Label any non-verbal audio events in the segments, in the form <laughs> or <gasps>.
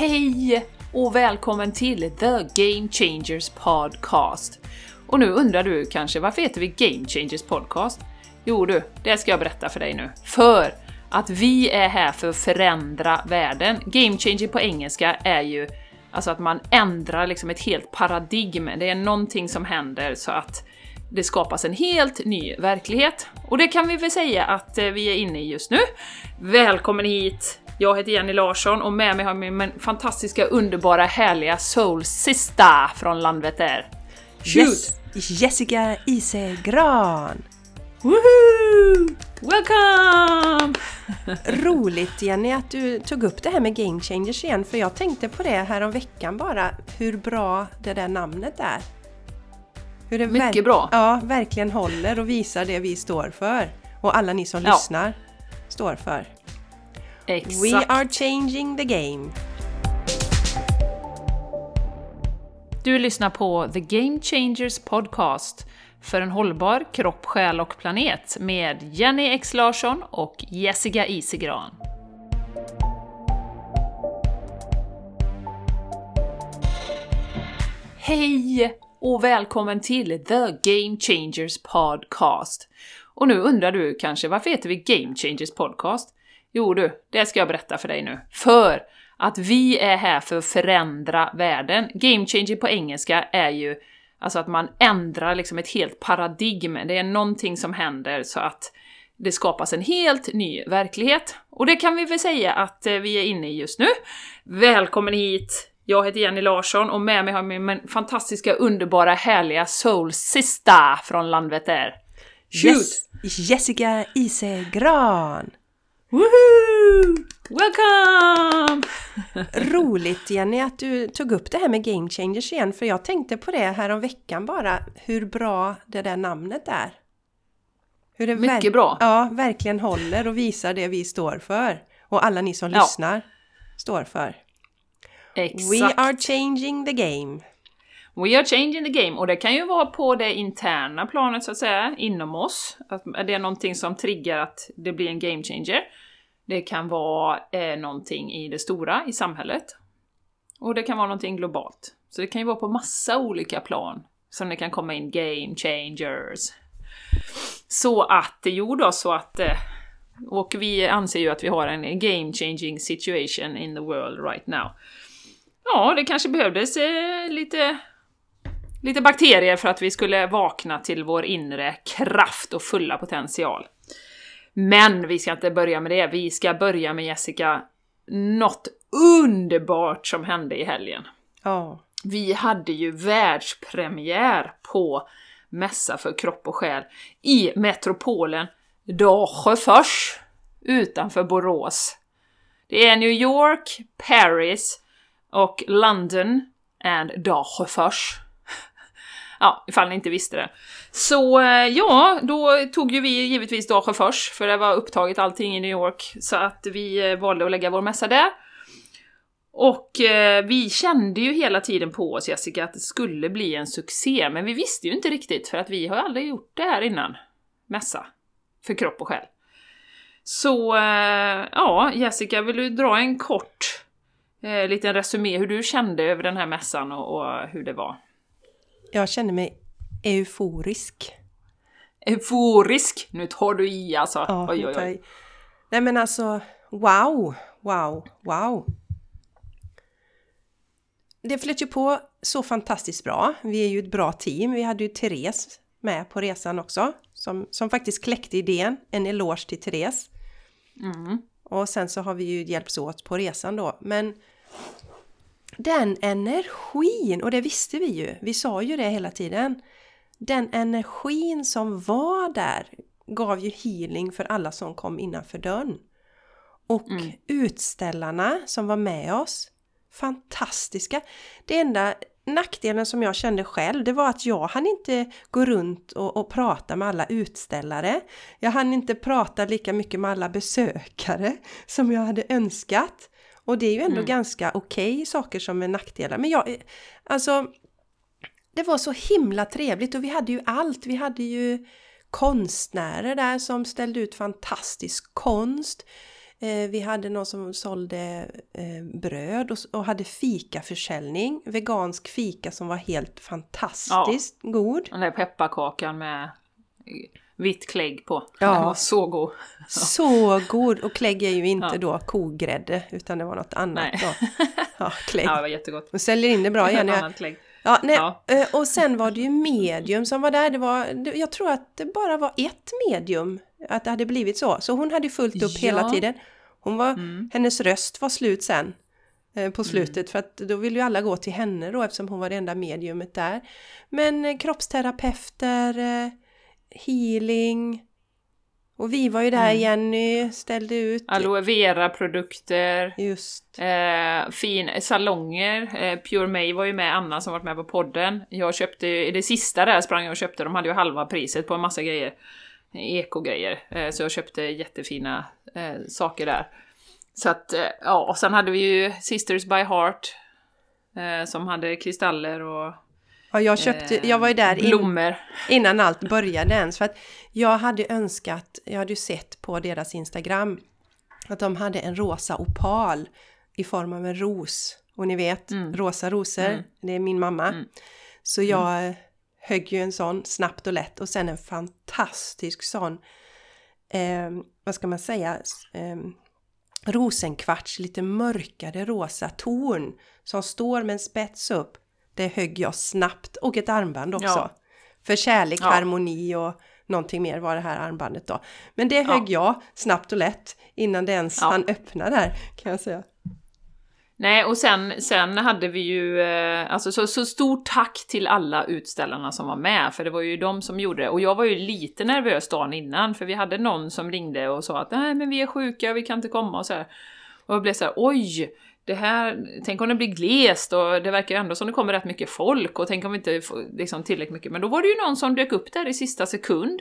Hej och välkommen till The Game Changers Podcast. Och nu undrar du kanske varför heter vi Game Changers Podcast? Jo du, det ska jag berätta för dig nu. För att vi är här för att förändra världen. Game changer på engelska är ju alltså att man ändrar liksom ett helt paradigm. Det är någonting som händer så att det skapas en helt ny verklighet. Och det kan vi väl säga att eh, vi är inne i just nu. Välkommen hit! Jag heter Jenny Larsson och med mig har jag min fantastiska, underbara, härliga soul sista från Landvetter. Shoot! Yes, Jessica Isegran! Woohoo! Welcome! <laughs> Roligt Jenny att du tog upp det här med Game Changers igen för jag tänkte på det här om veckan bara hur bra det där namnet är. Hur det Mycket bra! Ja, verkligen håller och visar det vi står för. Och alla ni som Ja. lyssnar står för. Exakt! We are changing the game. Du lyssnar på The Game Changers Podcast för en hållbar kropp, själ och planet med Jenny X Larsson och Jessica Isigran. Hej och välkommen till The Game Changers Podcast. Och nu undrar du kanske varför heter vi Game Changers Podcast? Jo du, det ska jag berätta för dig nu. För att vi är här för att förändra världen. Game changer på engelska är ju alltså att man ändrar liksom ett helt paradigm. Det är någonting som händer så att det skapas en helt ny verklighet. Och det kan vi väl säga att eh, vi är inne i just nu. Välkommen hit! Jag heter Jenny Larsson och med mig har jag min fantastiska, underbara, härliga soul sista från Landvetter. Yes, Jessica Isegran! Woohoo! Welcome! <laughs> Roligt Jenny att du tog upp det här med Game Changers igen för jag tänkte på det här om veckan bara hur bra det där namnet är. Hur det Mycket bra. Ja, verkligen håller och visar det vi står för. Och alla ni som Ja. lyssnar står för. Exakt. We are changing the game. We are changing the game, och det kan ju vara på det interna planet så att säga, inom oss. Att det är någonting som triggar att det blir en game changer. Det kan vara eh, någonting i det stora, i samhället. Och det kan vara någonting globalt. Så det kan ju vara på massa olika plan som det kan komma in game changers. Så att, jo då, så att... eh, Och vi anser ju att vi har en game changing situation in the world right now. Ja, det kanske behövdes eh, lite, lite bakterier för att vi skulle vakna till vår inre kraft och fulla potential. Men vi ska inte börja med det, vi ska börja med Jessica, något underbart som hände i helgen. Ja. Vi hade ju världspremiär på Mässa för kropp och själ i metropolen Dalsjöfors utanför Borås. Det är New York, Paris och London and Dalsjöfors. Ja, ifall ni inte visste det. Så eh, ja, då tog ju vi givetvis Dalsjöfors, för det var upptaget allting i New York, så att vi eh, valde att lägga vår mässa där. Och eh, vi kände ju hela tiden på oss, Jessica, att det skulle bli en succé, men vi visste ju inte riktigt, för att vi har ju aldrig gjort det här innan. Mässa. För kropp och själ. Så, eh, ja, Jessica, vill du dra en kort eh, liten resumé hur du kände över den här mässan och, och hur det var? Jag känner mig euforisk. Euforisk! Nu tar du i alltså. Ja, oj, oj, oj. Nej men alltså, wow, wow, wow. Det flöt ju på så fantastiskt bra. Vi är ju ett bra team. Vi hade ju Therese med på resan också. Som, som faktiskt kläckte idén. En eloge till Therese. Mm. Och sen så har vi ju hjälpts åt på resan då. Men den energin, och det visste vi ju. Vi sa ju det hela tiden. Den energin som var där gav ju healing för alla som kom innanför dörren. Och utställarna som var med oss, fantastiska. Det enda nackdelen som jag kände själv, det var att jag hann inte gå runt och, och prata med alla utställare. Jag hann inte prata lika mycket med alla besökare <laughs> som jag hade önskat. Och det är ju ändå Mm. ganska okej saker som är nackdelar. Men jag, alltså, det var så himla trevligt och vi hade ju allt. Vi hade ju konstnärer där som ställde ut fantastisk konst. Eh, vi hade någon som sålde eh, bröd och, hade fikaförsäljning. Vegansk fika som var helt fantastiskt god. Den där pepparkakan med vitt klägg på. Ja. Den var så god. <laughs> Så god! Och klägg är ju inte Ja. då kogrädde utan det var något annat Nej. då. <laughs> Ja, klägg. Ja, det var jättegott. Och säljer in det bra igen. En <laughs> Ja, annan klägg. ja, nej, Ja. eh, Och sen var det ju medium som var där. Det var, jag tror att det bara var ett medium. Att det hade blivit så. Så hon hade fullt upp hela Ja. tiden. Hon var, Mm. Hennes röst var slut sen. eh, På slutet för att då ville ju alla gå till henne då eftersom hon var det enda mediumet där. Men eh, kroppsterapeuter, eh, healing. Och vi var ju där, Mm. Jenny ställde ut. Aloe vera-produkter. Just. Eh, fin salonger. Pure May var ju med, Anna som varit med på podden. Jag köpte, i det sista där sprang jag och köpte, de hade ju halva priset på en massa grejer. Ekogrejer. Eh, så jag köpte jättefina eh, saker där. Så att, eh, ja, och sen hade vi ju Sisters by Heart. Som hade kristaller och Ja, jag köpte, jag var ju där in, innan allt började ens. För att jag hade önskat, jag hade ju sett på deras Instagram att de hade en rosa opal i form av en ros. Och ni vet, Mm. rosa rosor, Mm. det är min mamma. Mm. Så jag eh, högg ju en sån snabbt och lätt och sen en fantastisk sån, eh, vad ska man säga, eh, rosenkvarts, lite mörkare rosa torn som står med en spets upp. Det högg jag snabbt och ett armband också. Ja. För kärlek, Ja. harmoni och någonting mer var det här armbandet då. Men det högg jag snabbt och lätt innan det ens Ja. han öppna där kan jag säga. Nej, och sen, sen hade vi ju, eh, alltså så, så stort tack till alla utställarna som var med, för det var ju de som gjorde det. Och jag var ju lite nervös dagen innan, för vi hade någon som ringde och sa att nej men vi är sjuka, vi kan inte komma och så här. Och jag blev så här, oj! Det här, tänk om det blir glest och det verkar ju ändå som det kommer rätt mycket folk och tänk om vi inte får liksom tillräckligt mycket. Men då var det ju någon som dök upp där i sista sekund.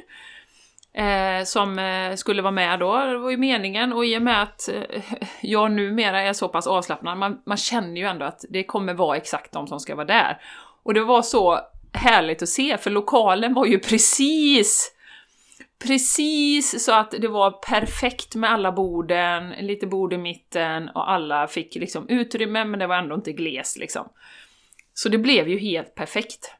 Eh, som eh, skulle vara med då, det var ju meningen och i och med att eh, <laughs> jag numera är så pass avslappnad, man, man känner ju ändå att det kommer vara exakt de som ska vara där. Och det var så härligt att se, för lokalen var ju precis Precis så att det var perfekt med alla borden, lite bord i mitten och alla fick liksom utrymme men det var ändå inte gles liksom. Så det blev ju helt perfekt.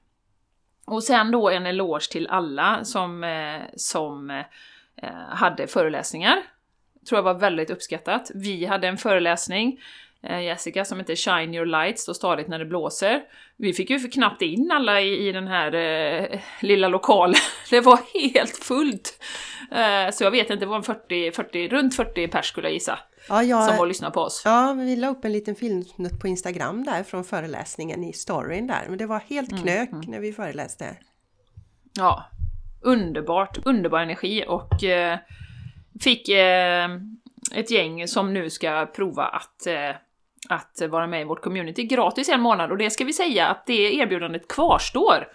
Och sen då en eloge till alla som, eh, som eh, hade föreläsningar. Tror jag var väldigt uppskattat. Vi hade en föreläsning, eh, Jessica, som heter Shine your light, stå stadigt när det blåser. Vi fick ju för knappt in alla i, i den här eh, lilla lokalen. <laughs> Det var helt fullt! Eh, så jag vet inte, det var en 40, 40, runt 40 pers skulle jag gissa, Ja, jag, som var och lyssnade på oss. Ja, vi la upp en liten filmsnutt på Instagram där från föreläsningen i storyn där. Men det var helt Mm, knök när vi föreläste. Ja, underbart, underbar energi och eh, fick eh, ett gäng som nu ska prova att, eh, att vara med i vårt community gratis en månad och det ska vi säga att det erbjudandet kvarstår.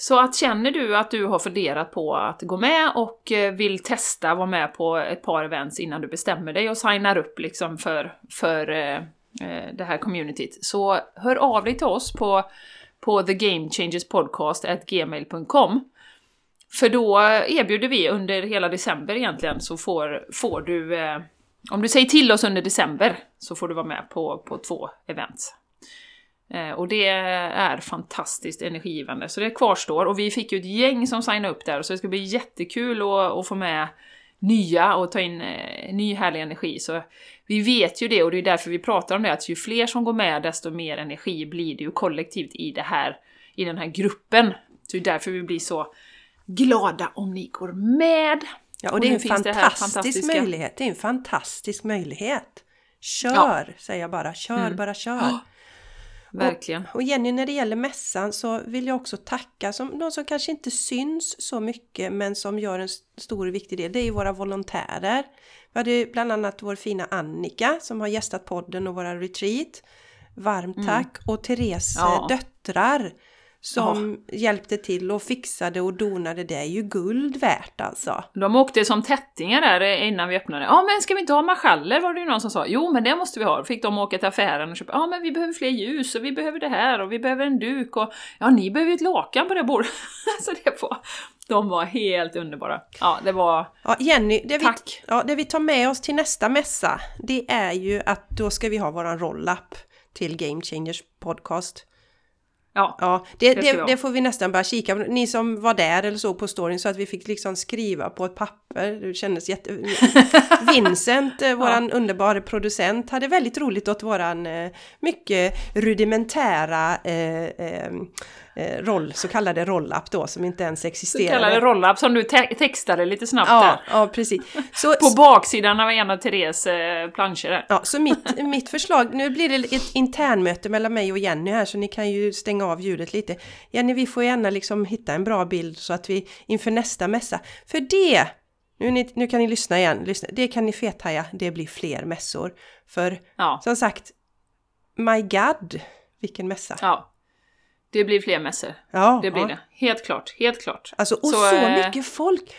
Så att känner du att du har funderat på att gå med och eh, vill testa vara med på ett par events innan du bestämmer dig och signar upp liksom för, för eh, eh, det här communityt, så hör av dig till oss på, på thegamechangerspodcast.gmail.com För då erbjuder vi under hela december egentligen så får, får du, om du säger till oss under december så får du vara med på, på två events. Eh, och det är fantastiskt energigivande, så det kvarstår. Och vi fick ju ett gäng som signade upp där, så det ska bli jättekul att, att få med nya och ta in eh, ny härlig energi. Så vi vet ju det, och det är därför vi pratar om det, att ju fler som går med, desto mer energi blir det ju kollektivt i, det här, i den här gruppen. Så det är därför vi blir så glada om ni går med. Ja, och det är en det fantastisk fantastiska- möjlighet. Det är en fantastisk möjlighet. Kör, säger jag bara. Kör, Mm. bara kör. Verkligen. Och Jenny, när det gäller mässan så vill jag också tacka som, de som kanske inte syns så mycket men som gör en stor och viktig del. Det är ju våra volontärer. Vi hade bland annat vår fina Annika som har gästat podden och våra retreat. Varmt tack! Och Therese Mm. Ja. döttrar som hjälpte till och fixade och donade. Det är ju guld värt alltså. De åkte som tättingar där innan vi öppnade. Ja, men ska vi inte ha marschaller? Var det ju någon som sa. Jo, men det måste vi ha. Fick de åka till affären och köpa. Ja, men vi behöver fler ljus och vi behöver det här och vi behöver en duk och ja, ni behöver ju ett lakan på det bordet. <laughs> så det var De var helt underbara. Ja, det var... Ja, Jenny, det vi, Tack. ja, det vi tar med oss till nästa mässa, det är ju att då ska vi ha våran roll-up till Game Changers podcast. Ja, Ja, det, Det det, det får vi nästan börja kika på. Ni som var där eller så på storyn så att vi fick liksom skriva på ett papper. Det kändes jätte... <laughs> Vincent, eh, våran underbara producent, hade väldigt roligt åt våran eh, mycket rudimentära eh, eh, eh, roll, så kallade roll-up då, som inte ens så existerade. kallade roll-up som du te- textade lite snabbt Ja, där. ja, precis. Så, <laughs> På baksidan av en av Therese eh, planscher. Ja, så mitt, mitt förslag, nu blir det ett internmöte mellan mig och Jenny här så ni kan ju stänga av ljudet lite. Jenny, vi får gärna liksom hitta en bra bild så att vi inför nästa mässa, för det, nu, ni, nu kan ni lyssna igen, lyssna, det kan ni fethaja, det blir fler mässor. För Ja, som sagt, my god, vilken mässa! ja. Det blir fler mässor. Ja, Det blir ja. det. Helt klart, helt klart. Alltså, och Så, så, eh, mycket folk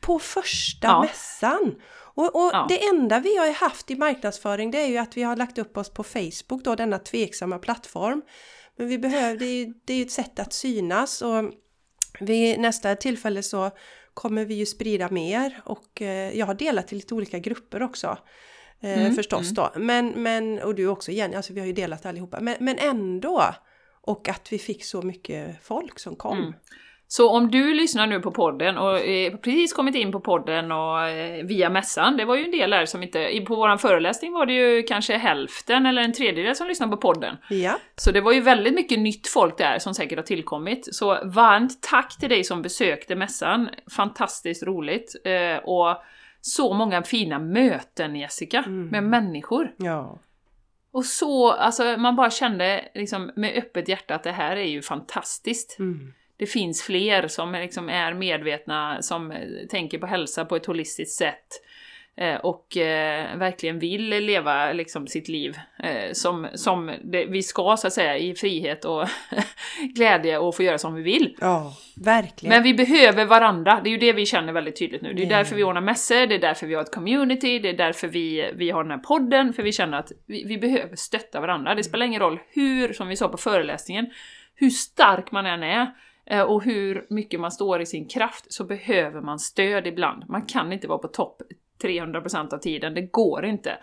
på första Ja. mässan. Och, och Ja. det enda vi har haft i marknadsföring det är ju att vi har lagt upp oss på Facebook då, denna tveksamma plattform. Men vi behöver, det är ju det är ju ett sätt att synas och vid nästa tillfälle så kommer vi ju sprida mer och eh, jag har delat i lite olika grupper också. Eh, Mm, förstås då. Men, men, och du också Jenny, alltså vi har ju delat allihopa. Men, men ändå! Och att vi fick så mycket folk som kom. Mm. Så om du lyssnar nu på podden och eh, precis kommit in på podden och eh, via mässan, det var ju en del där som inte... På våran föreläsning var det ju kanske hälften eller en tredjedel som lyssnade på podden. Ja. Så det var ju väldigt mycket nytt folk där som säkert har tillkommit. Så varmt tack till dig som besökte mässan. Fantastiskt roligt. Eh, och så många fina möten Jessica, Mm. med människor. Ja. Och så, alltså man bara kände liksom med öppet hjärta att det här är ju fantastiskt. Mm. Det finns fler som liksom är medvetna, som eh, tänker på hälsa på ett holistiskt sätt. eh, Och eh, verkligen vill leva liksom sitt liv eh, som, som det, vi ska så att säga i frihet och <laughs> glädje och få göra som vi vill. Ja, verkligen. Men vi behöver varandra, det är ju det vi känner väldigt tydligt nu. Det är Ja. därför vi ordnar mässor, det är därför vi har ett community, det är därför vi, vi har den här podden, för vi känner att vi, vi behöver stötta varandra. Det spelar ingen roll hur, som vi sa på föreläsningen, hur stark man än är och hur mycket man står i sin kraft, så behöver man stöd ibland. Man kan inte vara på topp 300% av tiden, det går inte.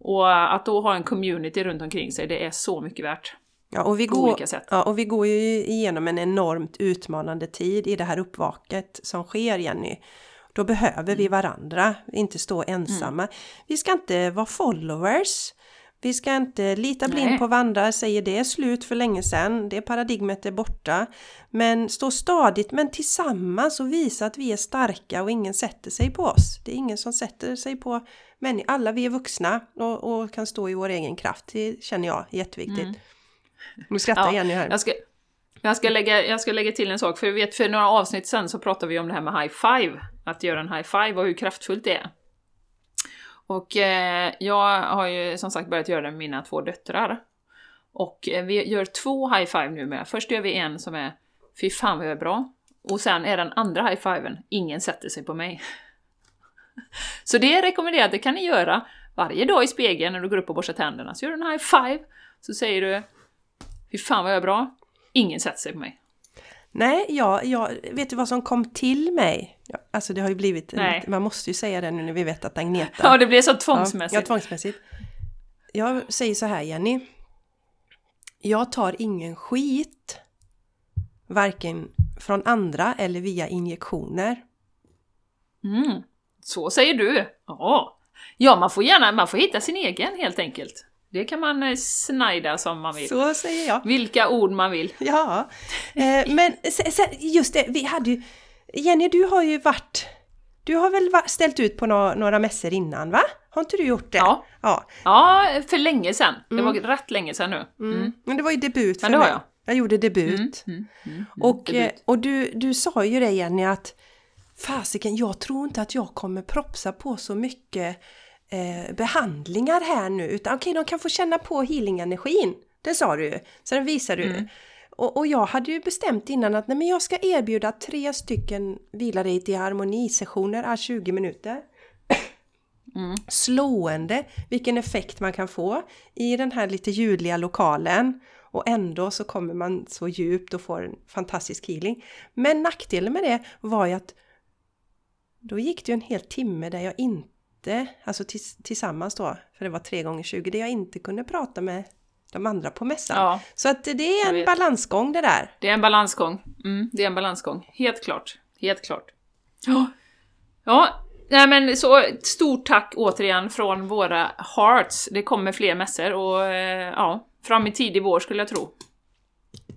Och att då ha en community runt omkring sig, det är så mycket värt. ja, och vi går. Ja, och vi går ju igenom en enormt utmanande tid i det här uppvaket som sker, Jenny. Då behöver vi varandra, inte stå ensamma. Vi ska inte vara followers. Vi ska inte lita blind Nej. på varandra, säger det är slut för länge sedan, det paradigmet är borta. Men stå stadigt men tillsammans och visa att vi är starka och ingen sätter sig på oss. Det är ingen som sätter sig på människor. Alla vi är vuxna och, och kan stå i vår egen kraft. Det känner jag är jätteviktigt. Nu skrattar Ja, Jenny här. Jag ska, jag, ska lägga, jag ska lägga till en sak, för jag vet för några avsnitt sen så pratade vi om det här med high five. Att göra en high five och hur kraftfullt det är. Och eh, jag har ju som sagt börjat göra det med mina två döttrar. Och eh, vi gör två high five nu med. Först gör vi en som är Fy fan vad jag är bra. Och sen är den andra high fiven Ingen sätter sig på mig. <laughs> Så det är rekommenderat, det kan ni göra varje dag i spegeln när du går upp och borstar tänderna. Så gör du en high five, så säger du Fy fan vad jag är bra. Ingen sätter sig på mig. Nej, jag, jag, vet du vad som kom till mig? Ja, alltså det har ju blivit, en, Nej. man måste ju säga det nu när vi vet att Agneta... Ja, det blir så Ja, tvångsmässigt. Ja, tvångsmässigt. Jag säger så här Jenny. Jag tar ingen skit. Varken från andra eller via injektioner. Mm. Så säger du. Ja. Ja, man får gärna, man får hitta sin egen helt enkelt. Det kan man eh, snida som man vill. Så säger jag. Vilka ord man vill. Ja, eh, men just det, vi hade ju... Jenny, du har ju varit... Du har väl ställt ut på några, mässor innan, va? Har inte du gjort det? Ja. ja. Ja, för länge sedan. Det var rätt länge sedan nu. Mm. Men det var ju debut för Men det har mig. jag. Jag gjorde debut. Mm, mm, mm, Och, debut. eh, och du, du sa ju det Jenny att fasiken, jag tror inte att jag kommer propsa på så mycket eh, behandlingar här nu utan okej, de kan få känna på healing-energin. Det sa du ju. Så den visade du. Mm. Och, och jag hade ju bestämt innan att nej, men jag ska erbjuda tre stycken vila dig till harmonisessioner, är 20 minuter. Mm. Slående vilken effekt man kan få i den här lite ljudliga lokalen. och ändå så kommer man så djupt och får en fantastisk healing. Men nackdelen med det var ju att då gick det ju en hel timme där jag inte, alltså tillsammans då, för det var tre gånger 20, där jag inte kunde prata med de andra på mässan. Ja, så att det är en balansgång det där. Det är en balansgång. Mm, det är en balansgång. Helt klart. Helt klart. Ja. Ja, nej men så stort tack återigen från våra hearts. Det kommer fler mässor och eh, ja, fram i tidig vår skulle jag tro.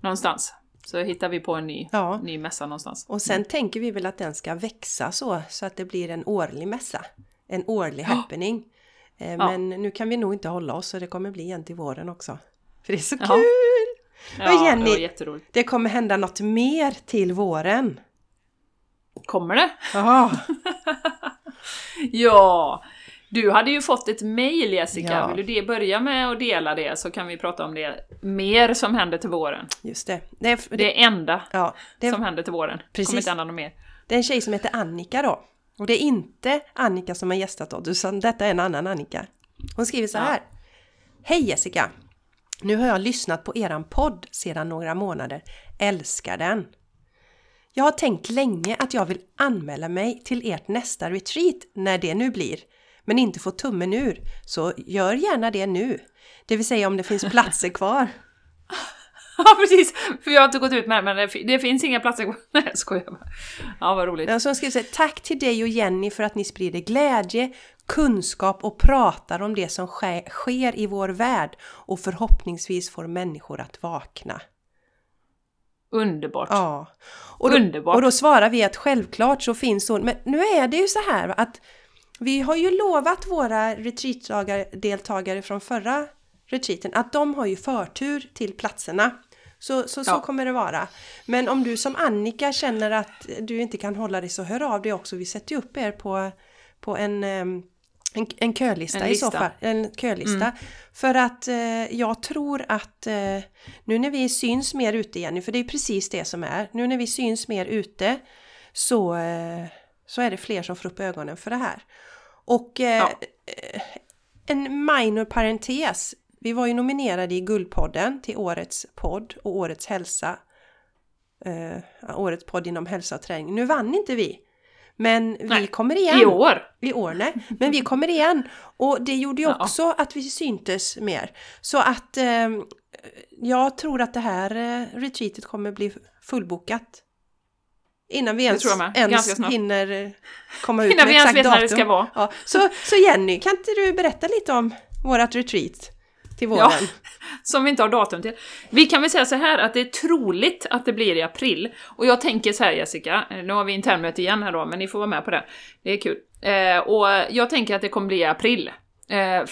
Någonstans. Så hittar vi på en ny, ja. ny mässa någonstans. Och sen mm. tänker vi väl att den ska växa så, så att det blir en årlig mässa. En årlig happening. Eh, ja. Men nu kan vi nog inte hålla oss så det kommer bli en till våren också. För det är så kul! Ja, och Jenny, det, det kommer hända något mer till våren. Kommer det? <laughs> Ja! Du hade ju fått ett mail Jessica, ja. vill du börja med att dela det så kan vi prata om det mer som händer till våren. Just det. Det är det, det enda ja, det, som händer till våren. Precis. Kommer inte hända något mer. Det är en tjej som heter Annika då. Och det är inte Annika som har gästat oss, utan detta är en annan Annika. Hon skriver så här. Ja. Hej Jessica! Nu har jag lyssnat på eran podd sedan några månader. Älskar den! Jag har tänkt länge att jag vill anmäla mig till ert nästa retreat, när det nu blir, men inte få tummen ur, så gör gärna det nu. Det vill säga om det finns platser kvar. <laughs> <laughs> Ja precis, för jag har inte gått ut med det, men det, det finns inga platser kvar. <laughs> Nej jag skojar bara. Ja vad roligt. Ja, så hon skriver här, Tack till dig och Jenny för att ni sprider glädje, kunskap och pratar om det som sker, sker i vår värld och förhoppningsvis får människor att vakna. Underbart! Ja. Och då, Underbart! Och då svarar vi att självklart så finns hon, men nu är det ju så här att vi har ju lovat våra retreatdeltagare från förra retreaten att de har ju förtur till platserna. Så, så, så kommer det vara. Men om du som Annika känner att du inte kan hålla dig så hör av dig också. Vi sätter ju upp er på, på en, en, en kölista en i så fall. En kölista. Mm. För att eh, jag tror att eh, nu när vi syns mer ute Jenny, för det är precis det som är. Nu när vi syns mer ute så, eh, så är det fler som får upp ögonen för det här. Och eh, ja. Eh, en minor parentes. Vi var ju nominerade i Guldpodden till Årets podd och Årets hälsa. Uh, årets podd inom hälsa och träning. Nu vann inte vi. Men nej, vi kommer igen. I år! I år, nej. Men vi kommer igen. Och det gjorde ju också ja. att vi syntes mer. Så att eh, jag tror att det här eh, retreatet kommer bli fullbokat. Innan vi ens, ens hinner eh, komma ut Innan med datum. Vi ens vet när det ska vara. Ja. Så, så Jenny, kan inte du berätta lite om vårat retreat? Till våren. Ja, <laughs> som vi inte har datum till. Vi kan väl säga så här att det är troligt att det blir i april. Och jag tänker så här Jessica, nu har vi internmöte igen här då, men ni får vara med på det. Det är kul. Eh, och jag tänker att det kommer bli i april. Eh,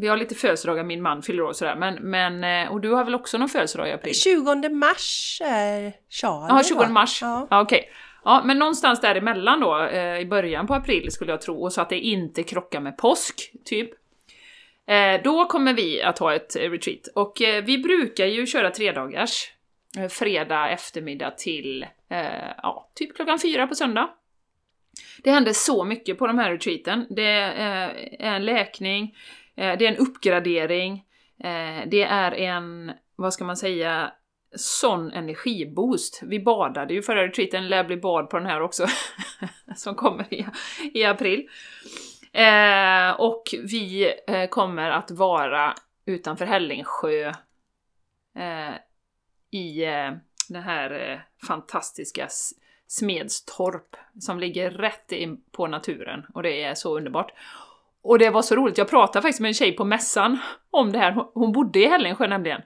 vi har lite födelsedagar, min man fyller år och sådär, men, men eh, och du har väl också någon födelsedag i april? 20 mars är Charlie Ja, 20 mars. Ja, ja. Okay. Ja, men någonstans däremellan då, eh, i början på april skulle jag tro, och så att det inte krockar med påsk, typ. Eh, då kommer vi att ha ett eh, retreat och eh, vi brukar ju köra tredagars dagars fredag eftermiddag till ja, typ klockan fyra på söndag. Det händer så mycket på de här retreaten. Det är en läkning, det är en uppgradering, det är en, vad ska man säga, sån energiboost. Vi badade ju förra retreaten, lär bli bad på den här också, <laughs> som kommer i, i april. Eh, och vi eh, kommer att vara utanför Hällingsjö eh, i eh, det här eh, fantastiska Smedstorp som ligger rätt in på naturen och det är så underbart. Och det var så roligt, jag pratade faktiskt med en tjej på mässan om det här, hon bodde i Hällingsjö nämligen.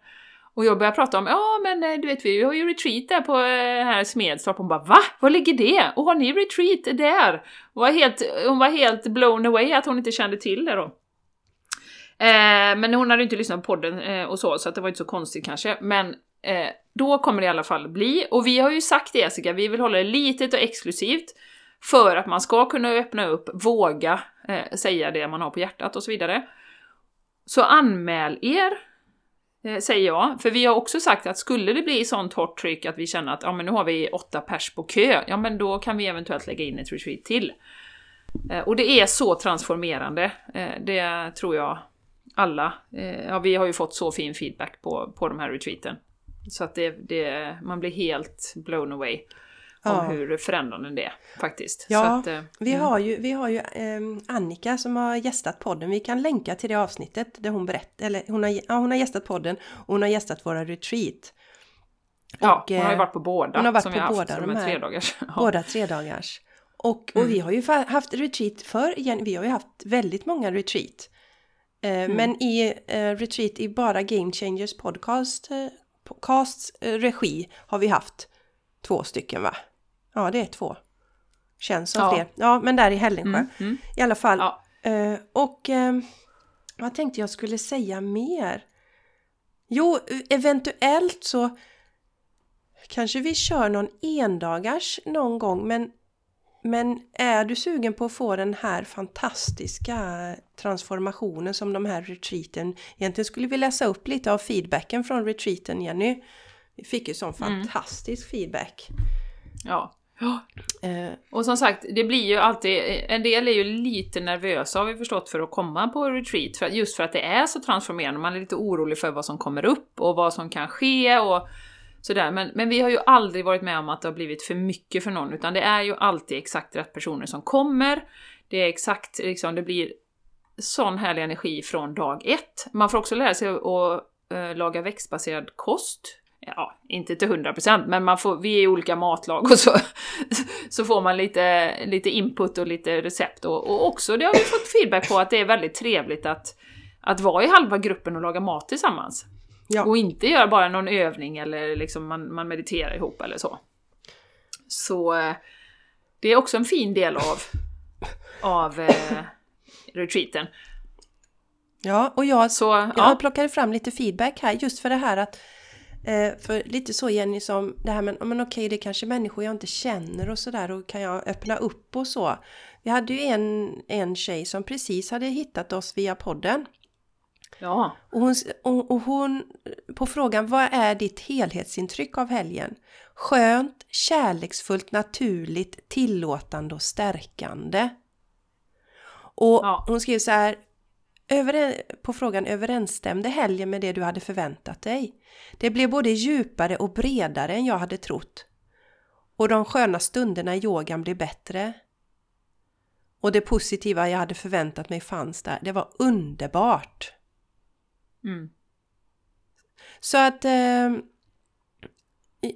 Och jag började prata om, ja men eh, du vet vi har ju retreat där på eh, här Smedstorp. Hon bara va? Var ligger det? Och har ni retreat där? Hon var helt, hon var helt blown away att hon inte kände till det då. Eh, men hon hade inte lyssnat på podden eh, och så, så att det var inte så konstigt kanske. Men eh, då kommer det i alla fall bli, och vi har ju sagt det Jessica, vi vill hålla det litet och exklusivt för att man ska kunna öppna upp, våga eh, säga det man har på hjärtat och så vidare. Så anmäl er Eh, säger jag. För vi har också sagt att skulle det bli sånt hårt tryck att vi känner att ja, men nu har vi åtta pers på kö, ja men då kan vi eventuellt lägga in ett retreat till. Eh, och det är så transformerande, eh, det tror jag alla, ja vi har ju fått så fin feedback på, på de här retreaten. Så att det, det, man blir helt blown away om hur förändrande det är faktiskt. Ja, att, eh, Vi mm. har ju, vi har ju ehm, Annika som har gästat podden. Vi kan länka till det avsnittet där hon berättar, eller hon har, ja, hon har gästat podden och hon har gästat våra retreat. Ja, och, hon har ju eh, varit på båda hon har varit som på vi har haft, båda som de är här. tredagars. <laughs> Ja. Båda tre dagars. Och, och Mm. vi har ju haft retreat för igen. Vi har ju haft väldigt många retreat. Eh, Mm. Men i eh, retreat i bara Game Changers podcast, eh, podcasts eh, regi har vi haft två stycken va? Ja, det är två. Känns som Ja. fler. Ja, men där i Hällingsjö. Mm, mm. I alla fall. Ja. Eh, och eh, vad tänkte jag skulle säga mer? Jo, eventuellt så kanske vi kör någon endagars någon gång men, men är du sugen på att få den här fantastiska transformationen som de här retreaten Egentligen skulle vi läsa upp lite av feedbacken från retreaten Jenny. Vi fick ju sån fantastisk feedback. Ja. Ja. Eh, Och som sagt, det blir ju alltid, en del är ju lite nervösa har vi förstått för att komma på retreat, för, just för att det är så transformerande. Man är lite orolig för vad som kommer upp och vad som kan ske och sådär. Men, men vi har ju aldrig varit med om att det har blivit för mycket för någon, utan det är ju alltid exakt rätt personer som kommer. Det är exakt, liksom, det blir sån härlig energi från dag ett. Man får också lära sig att eh, laga växtbaserad kost. Ja, inte till 100% men man får, vi är olika matlag och så, <laughs> så får man lite, lite input och lite recept. Och, och också, det har vi fått feedback på, att det är väldigt trevligt att, att vara i halva gruppen och laga mat tillsammans. ja. Och inte göra bara någon övning eller liksom man, man mediterar ihop eller så. Så eh, det är också en fin del av, <laughs> av eh, retreaten. ja, och jag Så Jag ja, plockade fram lite feedback här just för det här att eh, för lite så Jenny som det här med men okej det är kanske människor jag inte känner och sådär och kan jag öppna upp och så. Vi hade ju en, en tjej som precis hade hittat oss via podden ja, och hon, och, och hon på frågan vad är ditt helhetsintryck av helgen? Skönt, kärleksfullt, naturligt, tillåtande och stärkande. Och Ja. hon skrev så här över, på frågan överensstämde helgen med det du hade förväntat dig? Det blev både djupare och bredare än jag hade trott. Och de sköna stunderna i yogan blev bättre. Och det positiva jag hade förväntat mig fanns där. Det var underbart! mm, Så att... Eh,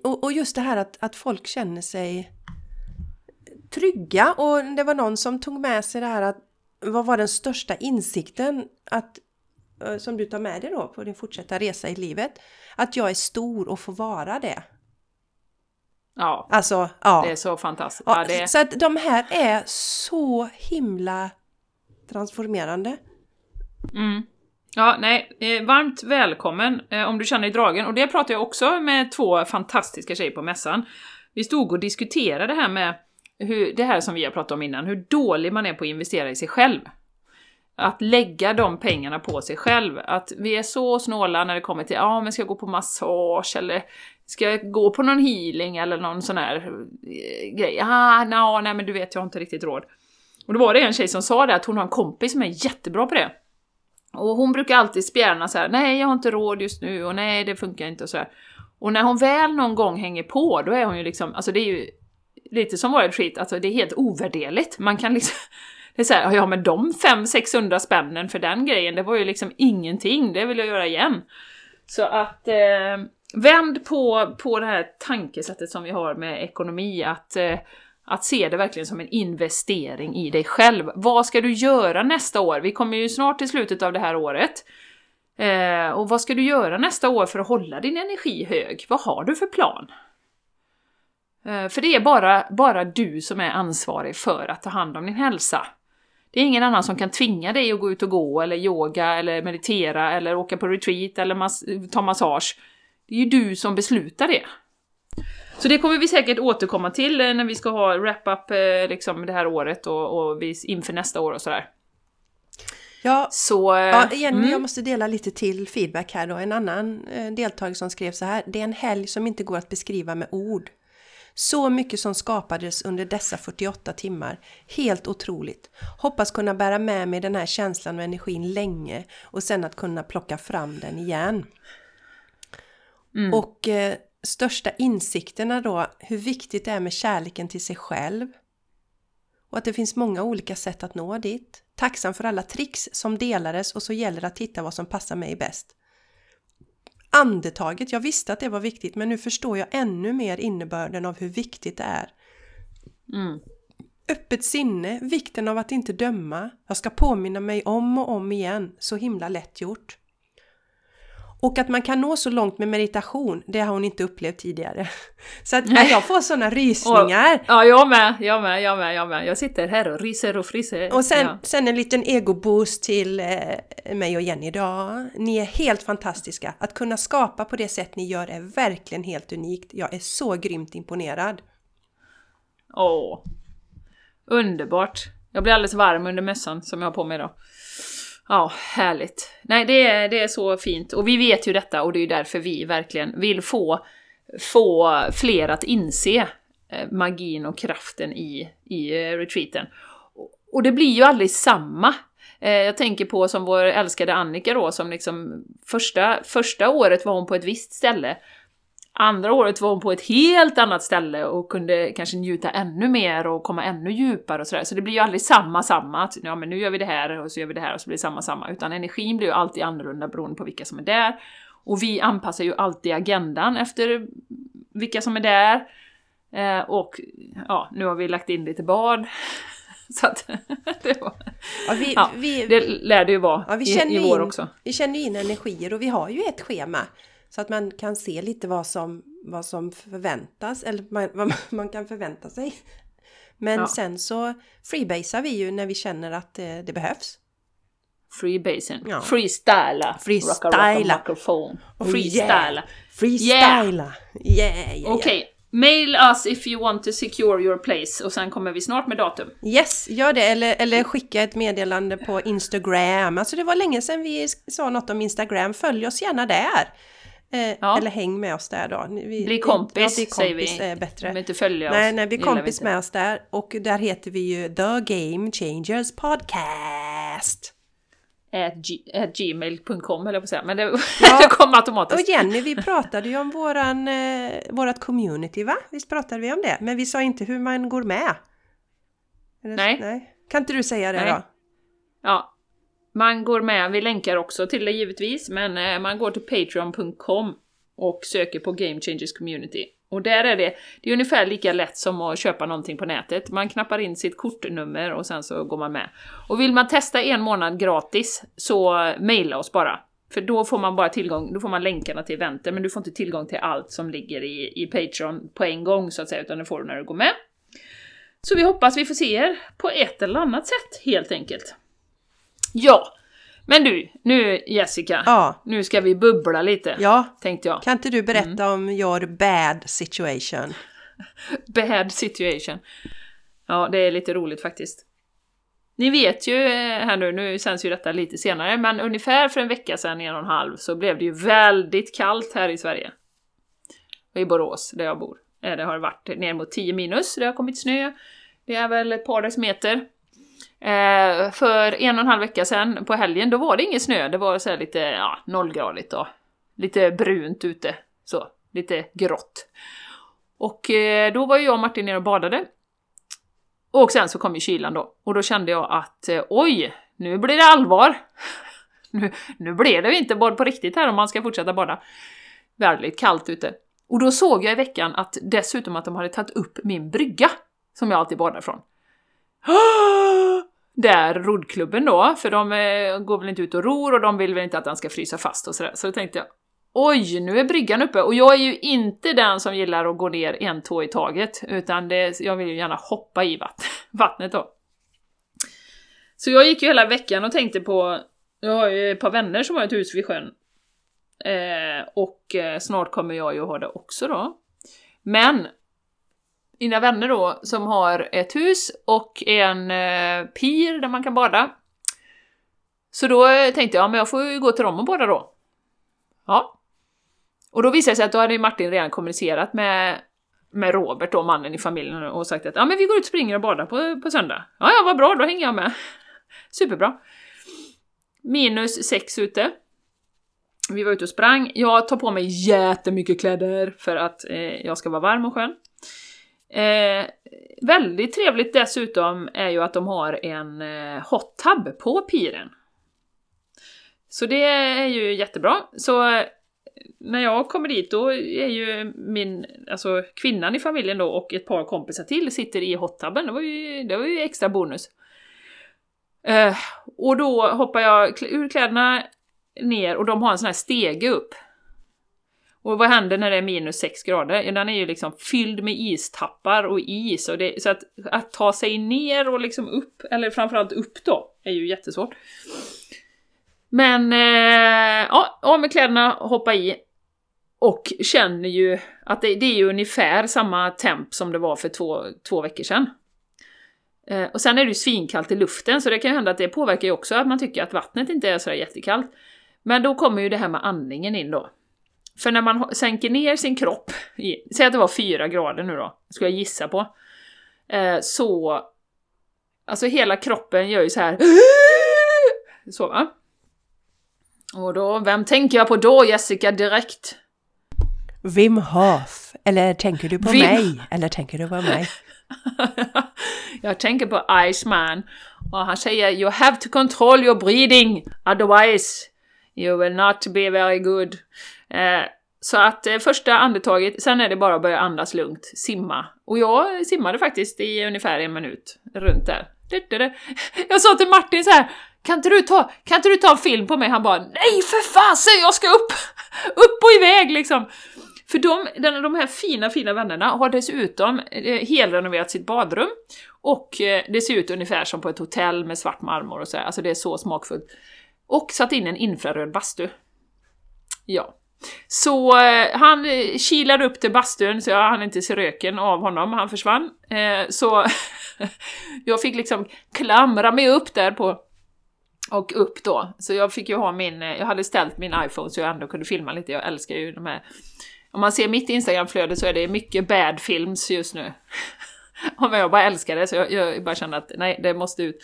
och, och just det här att, att folk känner sig trygga och det var någon som tog med sig det här att vad var den största insikten att, eh, som du tar med dig då på din fortsatta resa i livet? Att jag är stor och får vara det. ja, Alltså, ja. det är så fantastiskt. ja Ja, Så att de här är så himla transformerande. mm. ja nej, eh, varmt välkommen eh, om du känner dig dragen. Och det pratade jag också med två fantastiska tjejer på mässan. Vi stod och diskuterade det här med hur, det här som vi har pratat om innan, hur dålig man är på att investera i sig själv. Att lägga de pengarna på sig själv. Att vi är så snåla när det kommer till, ja ah, men ska jag gå på massage eller ska jag gå på någon healing eller någon sån här eh, grej? Ah, no, nej men du vet, jag har inte riktigt råd. Och då var det en tjej som sa det, att hon har en kompis som är jättebra på det. Och hon brukar alltid spjärna så här, nej jag har inte råd just nu och nej det funkar inte och så här. Och när hon väl någon gång hänger på, då är hon ju liksom, alltså det är ju lite som våra skit, alltså det är helt ovärderligt. Man kan liksom, det är så här, ja men de 500-600 spännen för den grejen, det var ju liksom ingenting, det vill jag göra igen. Så att eh, vänd på, på det här tankesättet som vi har med ekonomi, att, eh, att se det verkligen som en investering i dig själv. Vad ska du göra nästa år? Vi kommer ju snart till slutet av det här året. Eh, och vad ska du göra nästa år för att hålla din energi hög? Vad har du för plan? Eh, för det är bara, bara du som är ansvarig för att ta hand om din hälsa. Det är ingen annan som kan tvinga dig att gå ut och gå, eller yoga, eller meditera, eller åka på retreat, eller mas- ta massage. Det är ju du som beslutar det. Så det kommer vi säkert återkomma till eh, när vi ska ha wrap-up eh, liksom det här året och, och inför nästa år och sådär. Ja, Så... Ja, Jenny, mm. jag måste dela lite till feedback här då. En annan deltagare som skrev så här. Det är en helg som inte går att beskriva med ord. Så mycket som skapades under dessa 48 timmar. Helt otroligt. Hoppas kunna bära med mig den här känslan och energin länge och sen att kunna plocka fram den igen. Mm. Och eh, största insikterna då, hur viktigt det är med kärleken till sig själv. Och att det finns många olika sätt att nå dit. Tacksam för alla tricks som delades och så gäller det att hitta vad som passar mig bäst. Andetaget, jag visste att det var viktigt men nu förstår jag ännu mer innebörden av hur viktigt det är. Mm. Öppet sinne, vikten av att inte döma. Jag ska påminna mig om och om igen, så himla lätt gjort. Och att man kan nå så långt med meditation, det har hon inte upplevt tidigare. <laughs> Så att Nej. jag får sådana rysningar. Ja, jag med, jag med, jag med, jag med. Jag sitter här och ryser och fryser. Och sen, Ja. sen en liten egoboost till eh, mig och Jenny idag. Ni är helt fantastiska. Att kunna skapa på det sätt ni gör är verkligen helt unikt. Jag är så grymt imponerad. Åh. Underbart. Jag blir alldeles varm under mössan som jag har på mig idag. Ja, härligt. Nej, det är, det är så fint. Och vi vet ju detta och det är därför vi verkligen vill få, få fler att inse eh, magin och kraften i, i eh, retreaten. Och- det blir ju aldrig samma. Eh, jag tänker på som vår älskade Annika då, som liksom första, första året var hon på ett visst ställe. Andra året var hon på ett helt annat ställe och kunde kanske njuta ännu mer och komma ännu djupare och sådär. Så det blir ju aldrig samma samma, att ja men nu gör vi det här och så gör vi det här och så blir det samma samma. Utan energin blir ju alltid annorlunda beroende på vilka som är där. Och vi anpassar ju alltid agendan efter vilka som är där. Eh, och ja, nu har vi lagt in lite bad. <laughs> Så att <laughs> det, var, Ja, vi, ja, vi, det lär det ju vara Ja, i, i vår in, också. vi känner in energier och vi har ju ett schema. Så att man kan se lite vad som, vad som förväntas, eller man, <laughs> vad man kan förvänta sig. Men Ja. sen så freebasar vi ju när vi känner att eh, det behövs. Freebasen. Ja. Freestyla. Freestyla. Oh, Freestyla. Freestyla! Yeah, yeah, yeah. Okej. Mail us if you want to secure your place och sen kommer vi snart med datum. Yes, gör det. Eller, eller skicka ett meddelande på Instagram. Alltså det var länge sedan vi sa något om Instagram. Följ oss gärna där. Eh, Ja. Eller häng med oss där då. Vi, Bli kompis, ja, bli säger kompis vi. är bättre. Om inte följa oss. Nej, nej, bli vi kompis med oss där. Och där heter vi ju The Game Changers Podcast. At, gmail.com eller på att säga, men det, <laughs> Ja. det kom Och automatiskt. Jenny, vi pratade ju om våran, eh, vårat community va? Visst pratade vi om det? Men vi sa inte hur man går med. Eller- Nej. nej. Kan inte du säga det Nej. då? Ja. Man går med, vi länkar också till det givetvis, men eh, man går till patreon.com och söker på Game Changers Community. Och där är det, det är ungefär lika lätt som att köpa någonting på nätet. Man knappar in sitt kortnummer och sen så går man med. Och vill man testa en månad gratis så eh, mejla oss bara. För då får man bara tillgång, då får man länkarna till eventen, men du får inte tillgång till allt som ligger i, i Patreon på en gång så att säga, utan det får du när du går med. Så vi hoppas vi får se er på ett eller annat sätt, helt enkelt. Ja, men du, nu Jessica, Ja. nu ska vi bubbla lite, Ja, tänkte jag. kan inte du berätta Mm. om your bad situation? <laughs> Bad situation. Ja, det är lite roligt faktiskt. Ni vet ju eh, här nu, nu sänds ju detta lite senare, men ungefär för en vecka sedan, en och en halv, så blev det ju väldigt kallt här i Sverige. Och i Borås, där jag bor. Eh, Det har varit ner mot 10 minus, det har kommit snö. Det är väl ett par decimeter. Eh, för en och en halv vecka sedan på helgen, då var det ingen snö, det var så här lite, ja, nollgradigt och lite brunt ute. Så, lite grått. Och eh, då var ju jag och Martin nere och badade. Och sen så kom ju kylan då. Och då kände jag att eh, oj, nu blir det allvar! <laughs> nu, nu blir det inte bad på riktigt här om man ska fortsätta bada. Väldigt kallt ute. Och då såg jag i veckan att dessutom att de hade tagit upp min brygga, som jag alltid badar från. <gasps> Ah! Där roddklubben då, för de eh, går väl inte ut och ror och de vill väl inte att den ska frysa fast och sådär. Så då tänkte jag, oj, nu är bryggan uppe. Och jag är ju inte den som gillar att gå ner en tå i taget, utan det, jag vill ju gärna hoppa i vatt, <laughs> vattnet då. Så jag gick ju hela veckan och tänkte på, jag har ju ett par vänner som har ett hus vid sjön. Eh, och eh, snart kommer jag ju ha det också då. Men mina vänner då som har ett hus och en eh, pir där man kan bada. Så då eh, tänkte jag, men jag får ju gå till dem och bada då. Ja. Och då visade det sig att då hade ju Martin redan kommunicerat med med Robert då, mannen i familjen, och sagt att ja men vi går ut och springer och badar på, på söndag. Ja, ja, vad bra, då hänger jag med. <laughs> Superbra. Minus sex ute. Vi var ute och sprang. Jag tar på mig jättemycket kläder för att eh, jag ska vara varm och skön. Eh, väldigt trevligt dessutom är ju att de har en eh, hot tub på piren. Så det är ju jättebra. Så eh, när jag kommer dit då är ju min, alltså kvinnan i familjen då och ett par kompisar till sitter i hot. Det var ju, det var ju extra bonus. Eh, och då hoppar jag ur kläderna ner och de har en sån här stege upp. Och vad händer när det är minus 6 grader? Den är ju liksom fylld med istappar och is, och det, så att, att ta sig ner och liksom upp, eller framförallt upp då, är ju jättesvårt. Men, eh, ja, av med kläderna, hoppa i. Och känner ju att det, det är ju ungefär samma temp som det var för två, två veckor sedan. Eh, och sen är det ju svinkallt i luften, så det kan ju hända att det påverkar ju också att man tycker att vattnet inte är så jättekallt. Men då kommer ju det här med andningen in då. För när man sänker ner sin kropp, säg att det var fyra grader nu då, skulle jag gissa på, eh, så... Alltså hela kroppen gör ju så här. <gasps> Så va? Och då, vem tänker jag på då Jessica direkt? Wim Hof. Eller tänker du på Vim... mig? Eller tänker du på mig? <laughs> jag tänker på Iceman. Och han säger You have to control your breathing, otherwise you will not be very good. Eh, så att eh, första andetaget, sen är det bara att börja andas lugnt, simma. Och jag simmade faktiskt i ungefär en minut, runt där. Jag sa till Martin så här, kan inte, du ta, kan inte du ta en film på mig? Han bara Nej för fasen, jag ska upp! Upp och iväg liksom! För de, de här fina, fina vännerna har dessutom eh, helrenoverat sitt badrum och eh, det ser ut ungefär som på ett hotell med svart marmor och så här. alltså det är så smakfullt. Och satt in en infraröd bastu. Ja. Så eh, han eh, kilade upp till bastun så jag hann inte se röken av honom, han försvann. Eh, så <laughs> jag fick liksom klamra mig upp där på och upp då. Så jag fick ju ha min, eh, jag hade ställt min iPhone så jag ändå kunde filma lite, jag älskar ju de här om man ser mitt Instagramflöde så är det mycket bad films just nu. <laughs> Men jag bara älskar det, så jag, jag bara kände att nej, det måste ut.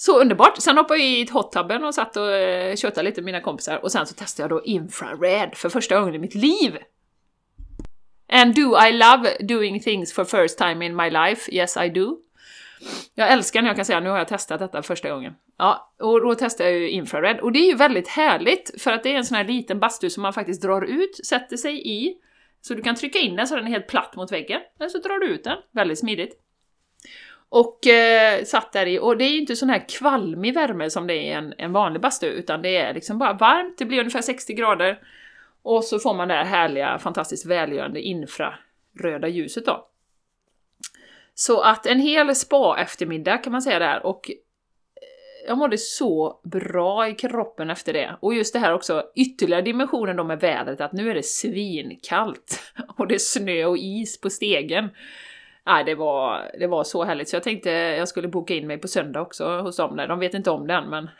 Så underbart! Sen hoppade jag i hottubben och satt och eh, lite med mina kompisar och sen så testade jag då infrared för första gången i mitt liv! And do I love doing things for first time in my life? Yes I do. Jag älskar när jag kan säga nu har jag testat detta första gången. Ja, och då testade jag ju infrared. Och det är ju väldigt härligt för att det är en sån här liten bastu som man faktiskt drar ut, sätter sig i. Så du kan trycka in den så den är helt platt mot väggen. Eller så drar du ut den. Väldigt smidigt. Och eh, satt där i, och det är ju inte sån här kvalmig värme som det är i en, en vanlig bastu, utan det är liksom bara varmt, det blir ungefär 60 grader. Och så får man det här härliga, fantastiskt välgörande infraröda ljuset då. Så att en hel spa-eftermiddag kan man säga där, och eh, jag mådde så bra i kroppen efter det. Och just det här också, ytterligare dimensionen då med vädret, att nu är det svinkallt. <laughs> Och det är snö och is på stegen. Nej, det var, det var så härligt så jag tänkte jag skulle boka in mig på söndag också hos dem där. De vet inte om den men...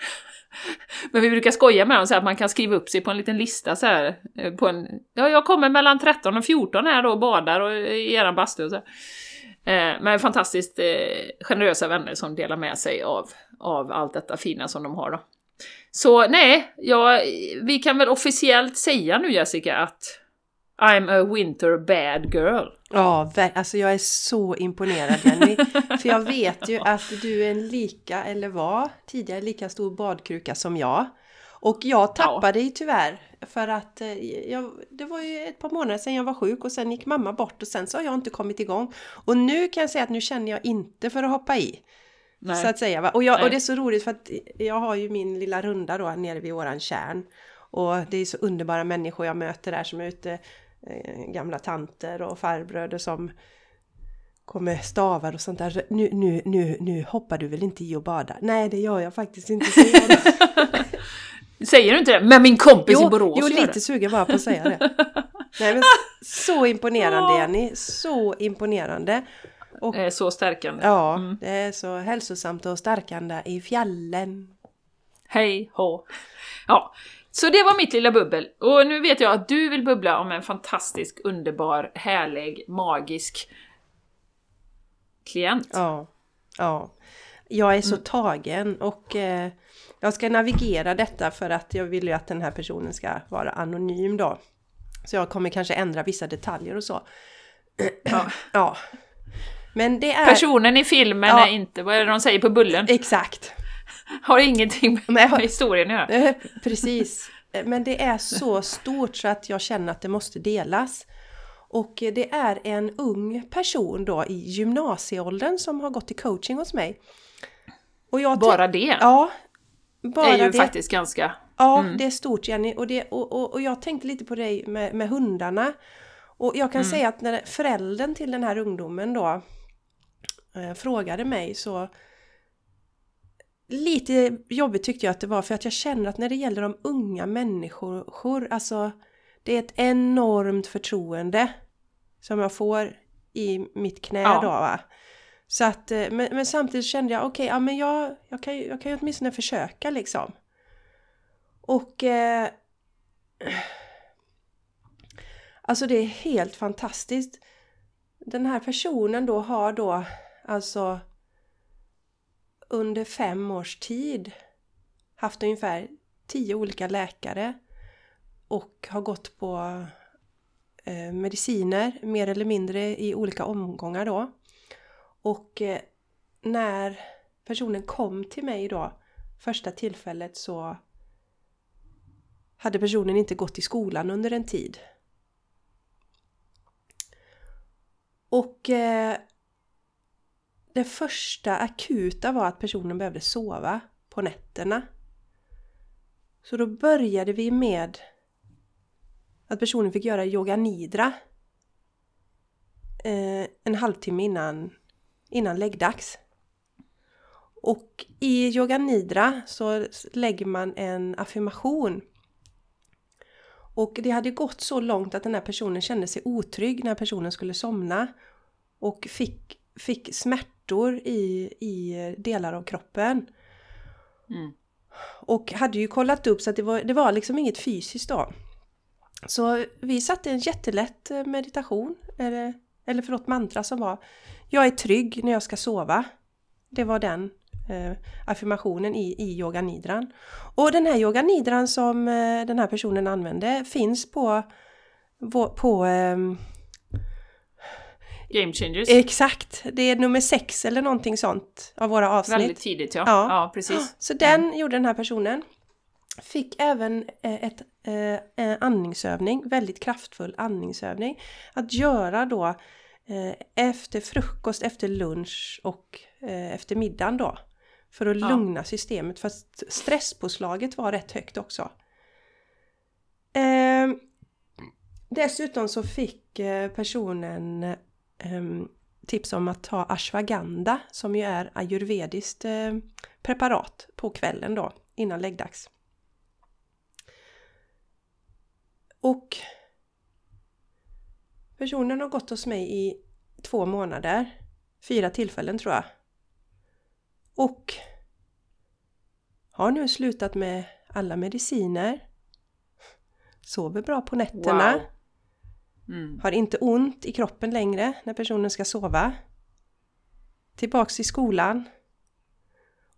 <laughs> men vi brukar skoja med dem så att man kan skriva upp sig på en liten lista så här. Eh, på en, ja, jag kommer mellan 13 och 14 här då och badar och eh, i eran bastu och så. Eh, men fantastiskt eh, generösa vänner som delar med sig av, av allt detta fina som de har då. Så nej, ja, vi kan väl officiellt säga nu Jessica att I'm a winter bad girl. Ja, alltså jag är så imponerad Jenny. <laughs> för jag vet ju att du är en lika, eller var tidigare lika stor badkruka som jag. Och jag tappade ja. dig tyvärr. För att eh, jag, det var ju ett par månader sedan jag var sjuk och sen gick mamma bort och sen så har jag inte kommit igång. Och nu kan jag säga att nu känner jag inte för att hoppa i. Nej. Så att säga. Och, jag, och det är så roligt för att jag har ju min lilla runda då nere vid våran kärn. Och det är så underbara människor jag möter där som är ute gamla tanter och farbröder som kommer stavar och sånt där. nu, nu, nu, nu hoppar du väl inte i och badar? Nej, det gör jag faktiskt inte. <laughs> Säger du inte det? Men min kompis jo, i Borås Jo, lite sugen bara på att säga det. Nej, men så imponerande Jenny, så imponerande. Och, det är så stärkande. Ja, mm. det är så hälsosamt och stärkande i fjällen. Hej hå! Ja, Så det var mitt lilla bubbel. Och nu vet jag att du vill bubbla om en fantastisk, underbar, härlig, magisk klient. Ja, ja. Jag är så mm. tagen och eh, jag ska navigera detta för att jag vill ju att den här personen ska vara anonym då. Så jag kommer kanske ändra vissa detaljer och så. <clears throat> Ja. ja. Men det är... Personen i filmen ja. är inte, vad är det de säger på bullen? Exakt. <laughs> Har ingenting med, med historien att göra. Precis. Men det är så stort så att jag känner att det måste delas. Och det är en ung person då i gymnasieåldern som har gått i coaching hos mig. Bara det? Ja. Bara det är ju det. faktiskt ganska... Ja, mm. det är stort Jenny. Och, det, och, och, och jag tänkte lite på dig med, med hundarna. Och jag kan mm. säga att när föräldern till den här ungdomen då eh, frågade mig så lite jobbigt tyckte jag att det var för att jag känner att när det gäller de unga människor, alltså det är ett enormt förtroende som jag får i mitt knä ja. då va. Så att, eh, men, men samtidigt kände jag okej, okay, ja men jag, jag, kan, jag kan ju åtminstone försöka liksom. Och eh, Alltså det är helt fantastiskt. Den här personen då har då alltså under fem års tid haft ungefär tio olika läkare och har gått på eh, mediciner mer eller mindre i olika omgångar då. Och eh, när personen kom till mig då första tillfället så hade personen inte gått i skolan under en tid. Och eh, det första akuta var att personen behövde sova på nätterna. Så då började vi med att personen fick göra yoga nidra eh, en halvtimme innan, innan läggdags. Och i yoga nidra så lägger man en affirmation. Och det hade gått så långt att den här personen kände sig otrygg när personen skulle somna och fick, fick smärtor i, i delar av kroppen. Mm. Och hade ju kollat upp så att det var, det var liksom inget fysiskt då. Så vi satte en jättelätt eh, meditation, eller, eller förlåt mantra som var Jag är trygg när jag ska sova. Det var den eh, affirmationen i, i yoga nidran. Och den här yoga nidran som eh, den här personen använde finns på, på eh, Game Changers. Exakt! Det är nummer sex eller någonting sånt av våra avsnitt. Väldigt tidigt ja. Ja, ja precis. <gasps> Så den mm. gjorde den här personen. Fick även eh, ett eh, andningsövning, väldigt kraftfull andningsövning. Att göra då eh, efter frukost, efter lunch och efter middagen då. För att ja. lugna systemet, för stresspåslaget var rätt högt också. Eh, dessutom så fick personen Ehm, tips om att ta ashwagandha som ju är ayurvediskt eh, preparat på kvällen då innan läggdags. Och personen har gått hos mig i två månader, fyra tillfällen tror jag. Och har nu slutat med alla mediciner, sover bra på nätterna. Wow. Mm. Har inte ont i kroppen längre när personen ska sova. Tillbaks i skolan.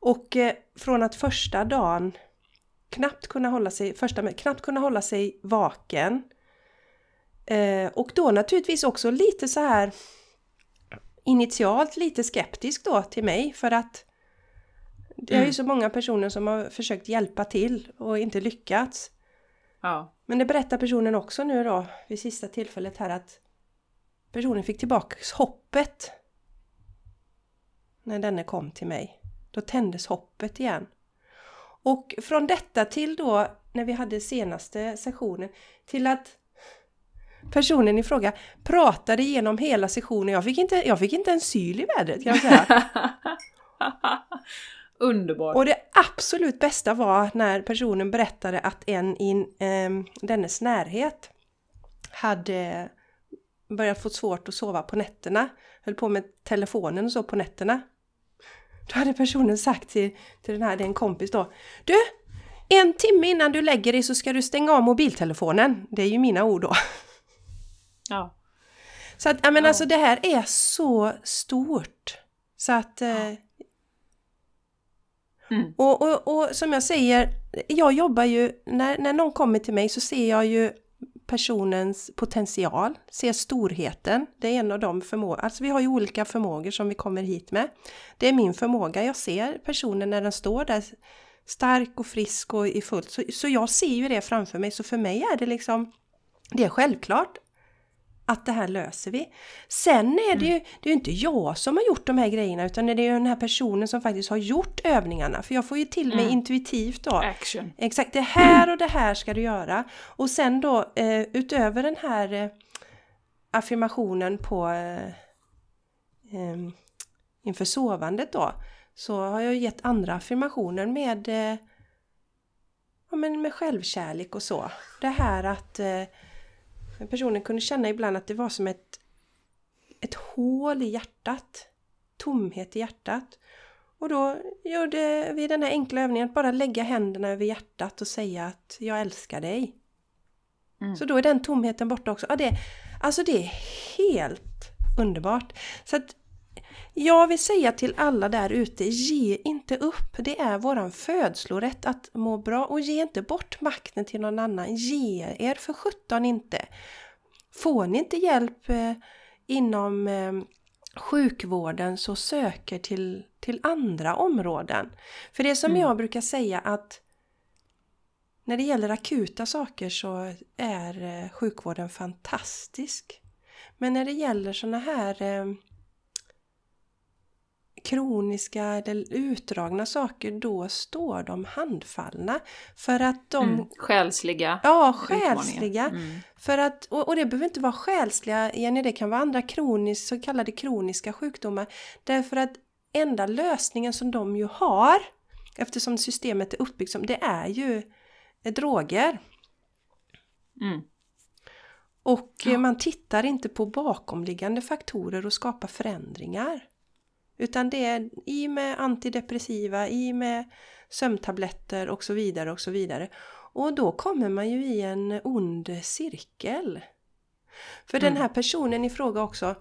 Och eh, från att första dagen knappt kunna hålla sig, första, knappt kunna hålla sig vaken. Eh, och då naturligtvis också lite så här initialt lite skeptisk då till mig för att det är ju mm. så många personer som har försökt hjälpa till och inte lyckats. Ja. Men det berättar personen också nu då vid sista tillfället här att personen fick tillbaka hoppet när denne kom till mig. Då tändes hoppet igen. Och från detta till då när vi hade senaste sessionen till att personen i fråga pratade igenom hela sessionen. Jag fick inte, jag fick inte en syl i vädret kan jag säga. <laughs> Underbart! Och det absolut bästa var när personen berättade att en i eh, dennes närhet hade börjat få svårt att sova på nätterna. Höll på med telefonen och så på nätterna. Då hade personen sagt till, till den här, det är en kompis då. Du! En timme innan du lägger dig så ska du stänga av mobiltelefonen. Det är ju mina ord då. Ja. Så att, ja men Ja. alltså det här är så stort. Så att... Eh, Mm. och, och, och som jag säger, jag jobbar ju, när, när någon kommer till mig så ser jag ju personens potential, ser storheten. Det är en av de förmågor, alltså vi har ju olika förmågor som vi kommer hit med. Det är min förmåga, jag ser personen när den står där stark och frisk och i fullt. Så, så jag ser ju det framför mig, så för mig är det liksom, det är självklart att det här löser vi. Sen är det ju, det är ju inte jag som har gjort de här grejerna utan det är ju den här personen som faktiskt har gjort övningarna. För jag får ju till mig Mm. intuitivt då. Action. Exakt, det här och det här ska du göra. Och sen då eh, utöver den här eh, affirmationen på eh, eh, inför sovandet då så har jag gett andra affirmationer med eh, ja, men med självkärlek och så. Det här att eh, personen kunde känna ibland att det var som ett, ett hål i hjärtat. Tomhet i hjärtat. Och då gjorde vi den här enkla övningen att bara lägga händerna över hjärtat och säga att jag älskar dig. Mm. Så då är den tomheten borta också. Ja, det, alltså det är helt underbart. Så att jag vill säga till alla där ute, ge inte upp. Det är våran födslorätt att må bra och ge inte bort makten till någon annan. Ge er för sjutton inte. Får ni inte hjälp eh, inom eh, sjukvården så söker till, till andra områden. För det som Mm. jag brukar säga att när det gäller akuta saker så är eh, sjukvården fantastisk. Men när det gäller såna här kroniska eller utdragna saker, då står de handfallna. För att de... Mm. Själsliga Ja, själsliga. Mm. För att, och, och det behöver inte vara själsliga, Jenny, det kan vara andra kronis, så kallade kroniska sjukdomar. Därför att enda lösningen som de ju har, eftersom systemet är uppbyggt som, det är ju droger. Mm. Och Ja. man tittar inte på bakomliggande faktorer och skapar förändringar. Utan det är i med antidepressiva, i med sömntabletter och så vidare och så vidare. Och då kommer man ju i en ond cirkel. För den Mm. här personen i fråga också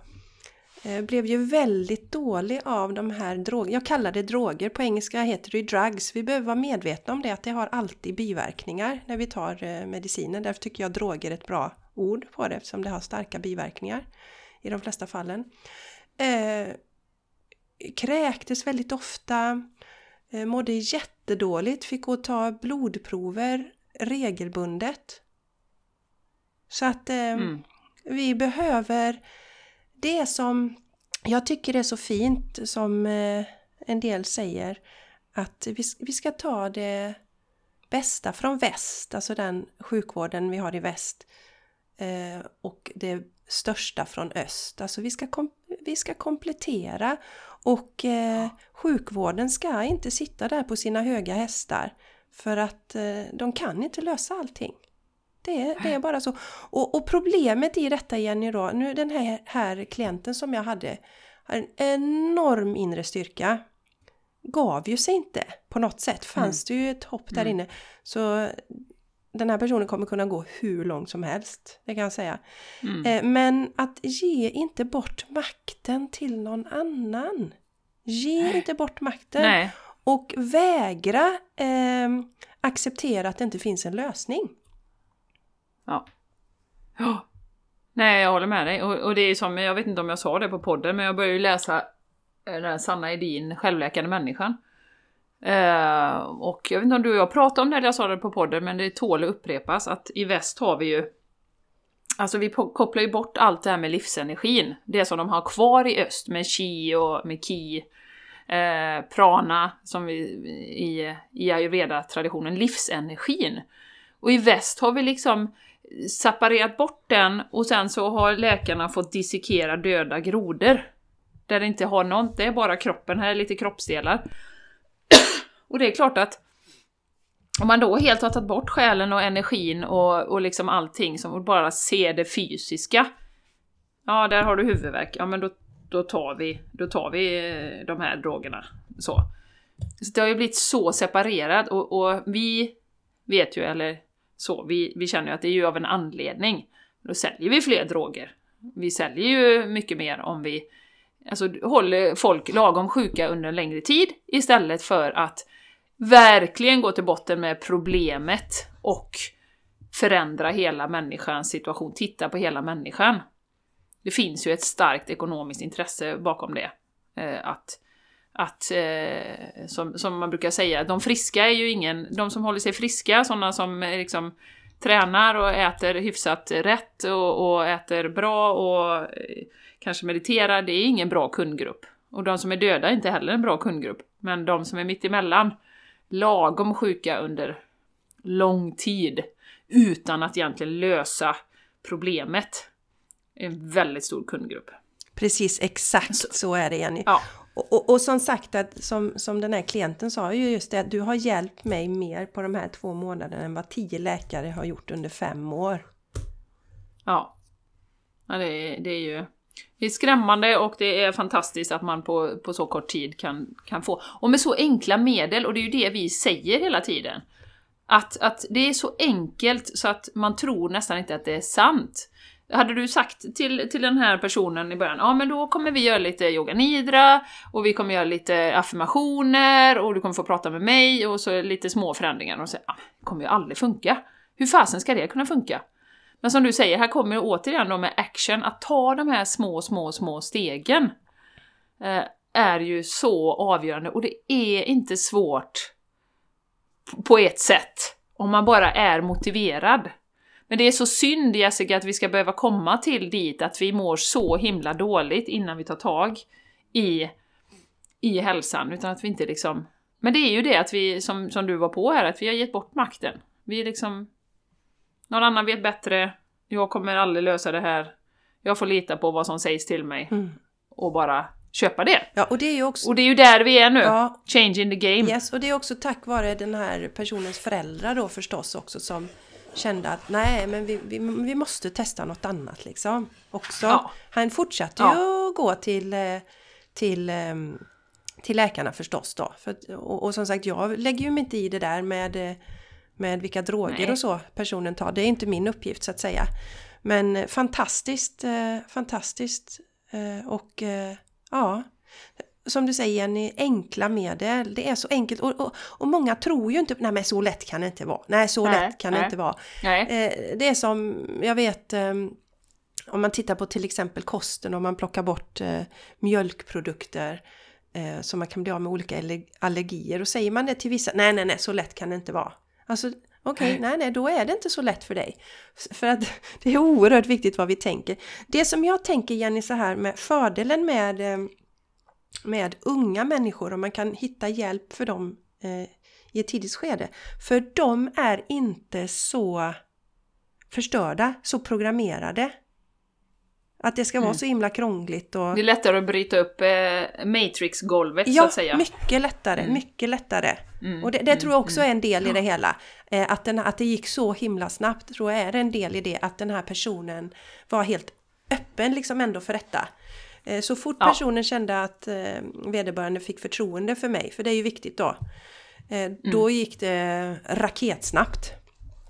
eh, blev ju väldigt dålig av de här drogerna. Jag kallar det droger, på engelska heter det ju drugs. Vi behöver vara medvetna om det, att det har alltid biverkningar när vi tar eh, mediciner. Därför tycker jag droger är ett bra ord på det eftersom det har starka biverkningar i de flesta fallen. Eh, kräktes väldigt ofta, eh, mådde jättedåligt, fick gå och ta blodprover regelbundet. Så att eh, Mm. vi behöver det som jag tycker är så fint som eh, en del säger att vi, vi ska ta det bästa från väst, alltså den sjukvården vi har i väst eh, och det största från öst. Alltså vi ska, vi ska komplettera och eh, sjukvården ska inte sitta där på sina höga hästar för att eh, de kan inte lösa allting. Det är, det är bara så. Och, och problemet i detta Jenny då, nu den här, här klienten som jag hade har en enorm inre styrka. Gav ju sig inte på något sätt. Fanns det ju ett hopp där Mm. inne. Så den här personen kommer kunna gå hur långt som helst. Det kan jag säga. Mm. Eh, Men att ge inte bort makten till någon annan. Ge Nej. inte bort makten. Nej. Och vägra eh, acceptera att det inte finns en lösning. Ja. Ja. Nej, jag håller med dig. Och, och det är som, jag vet inte om jag sa det på podden, men jag började ju läsa eh, den här Sanna Edin, Självläkande människan. Eh, och jag vet inte om du och jag pratade om det, eller jag sa det på podden, men det tål att upprepas att i väst har vi ju Alltså vi kopplar ju bort allt det här med livsenergin. Det som de har kvar i öst med chi och med ki, eh, prana, som vi i, i ayurveda-traditionen, livsenergin. Och i väst har vi liksom separerat bort den och sen så har läkarna fått dissekera döda grodor. Där det inte har något, det är bara kroppen, här är lite kroppsdelar och det är klart att om man då helt har tagit bort själen och energin och, och liksom allting som bara ser det fysiska. Ja, där har du huvudvärk. Ja, men då, då, tar vi, då tar vi eh, de här drogerna. Så. så det har ju blivit så separerat och, och vi vet ju, eller så, vi, vi känner ju att det är ju av en anledning. Då säljer vi fler droger. Vi säljer ju mycket mer om vi alltså, håller folk lagom sjuka under en längre tid istället för att verkligen gå till botten med problemet och förändra hela människans situation, titta på hela människan. Det finns ju ett starkt ekonomiskt intresse bakom det. Eh, att, att eh, som, som man brukar säga, de friska är ju ingen, de som håller sig friska, sådana som eh, liksom tränar och äter hyfsat rätt och, och äter bra och eh, kanske mediterar, det är ingen bra kundgrupp. Och de som är döda är inte heller en bra kundgrupp. Men de som är mitt emellan, lagom sjuka under lång tid, utan att egentligen lösa problemet, en väldigt stor kundgrupp. Precis, exakt så, så är det Jenny. Ja. Och, och, och, som sagt, att, som, som den här klienten sa ju just det, att du har hjälpt mig mer på de här två månaderna än vad tio läkare har gjort under fem år. Ja. ja det, är, det är ju det är skrämmande och det är fantastiskt att man på, på så kort tid kan, kan få. Och med så enkla medel, och det är ju det vi säger hela tiden. Att, att det är så enkelt så att man tror nästan inte att det är sant. Hade du sagt till, till den här personen i början, ja men då kommer vi göra lite yoga nidra och vi kommer göra lite affirmationer och du kommer få prata med mig och så lite små förändringar och så, ah, det kommer ju aldrig funka. Hur fasen ska det kunna funka? Men som du säger, här kommer jag återigen då med action, att ta de här små, små, små stegen eh, är ju så avgörande och det är inte svårt på ett sätt om man bara är motiverad. Men det är så synd Jessica att vi ska behöva komma till dit att vi mår så himla dåligt innan vi tar tag i, i hälsan, utan att vi inte liksom... Men det är ju det att vi, som, som du var på här, att vi har gett bort makten. Vi är liksom någon annan vet bättre. Jag kommer aldrig lösa det här. Jag får lita på vad som sägs till mig. Mm. Och bara köpa det. Ja, och det är ju också... Och det är ju där vi är nu. Ja. Change in the game. Yes, och det är också tack vare den här personens föräldrar då förstås också som kände att nej, men vi, vi, vi måste testa något annat liksom. Också. Ja. Han fortsatte ja. ju att gå till, eh, till, ehm, till läkarna förstås då. För, och, och, som sagt, jag lägger ju mig inte i det där med eh, med vilka droger Nej. och så personen tar. Det är inte min uppgift så att säga. Men eh, fantastiskt, eh, fantastiskt eh, och ja, som du säger Jenny, enkla medel. Det är så enkelt och, och, och många tror ju inte, nej men så lätt kan det inte vara. Nej, så nej, lätt kan nej. det inte vara. Nej. Det är som, jag vet, om man tittar på till exempel kosten, om man plockar bort mjölkprodukter så man kan bli av med olika allergier. Och säger man det till vissa, nej nej nej, så lätt kan det inte vara. Alltså okej, okay, nej nej, då är det inte så lätt för dig. För att <laughs> det är oerhört viktigt vad vi tänker. Det som jag tänker Jenny så här med fördelen med, eh, med unga människor och man kan hitta hjälp för dem eh, i ett tidigt skede. För de är inte så förstörda, så programmerade. Att det ska mm. vara så himla krångligt och... Det är lättare att bryta upp eh, Matrix-golvet ja, så att säga. Ja, mycket lättare, mm. mycket lättare. Mm. Och det, det tror jag också mm. är en del i det hela. Eh, att, den, att det gick så himla snabbt tror jag är en del i det, att den här personen var helt öppen liksom ändå för detta. Eh, så fort personen ja. kände att eh, vederbörande fick förtroende för mig, för det är ju viktigt då, eh, då mm. gick det raketsnabbt.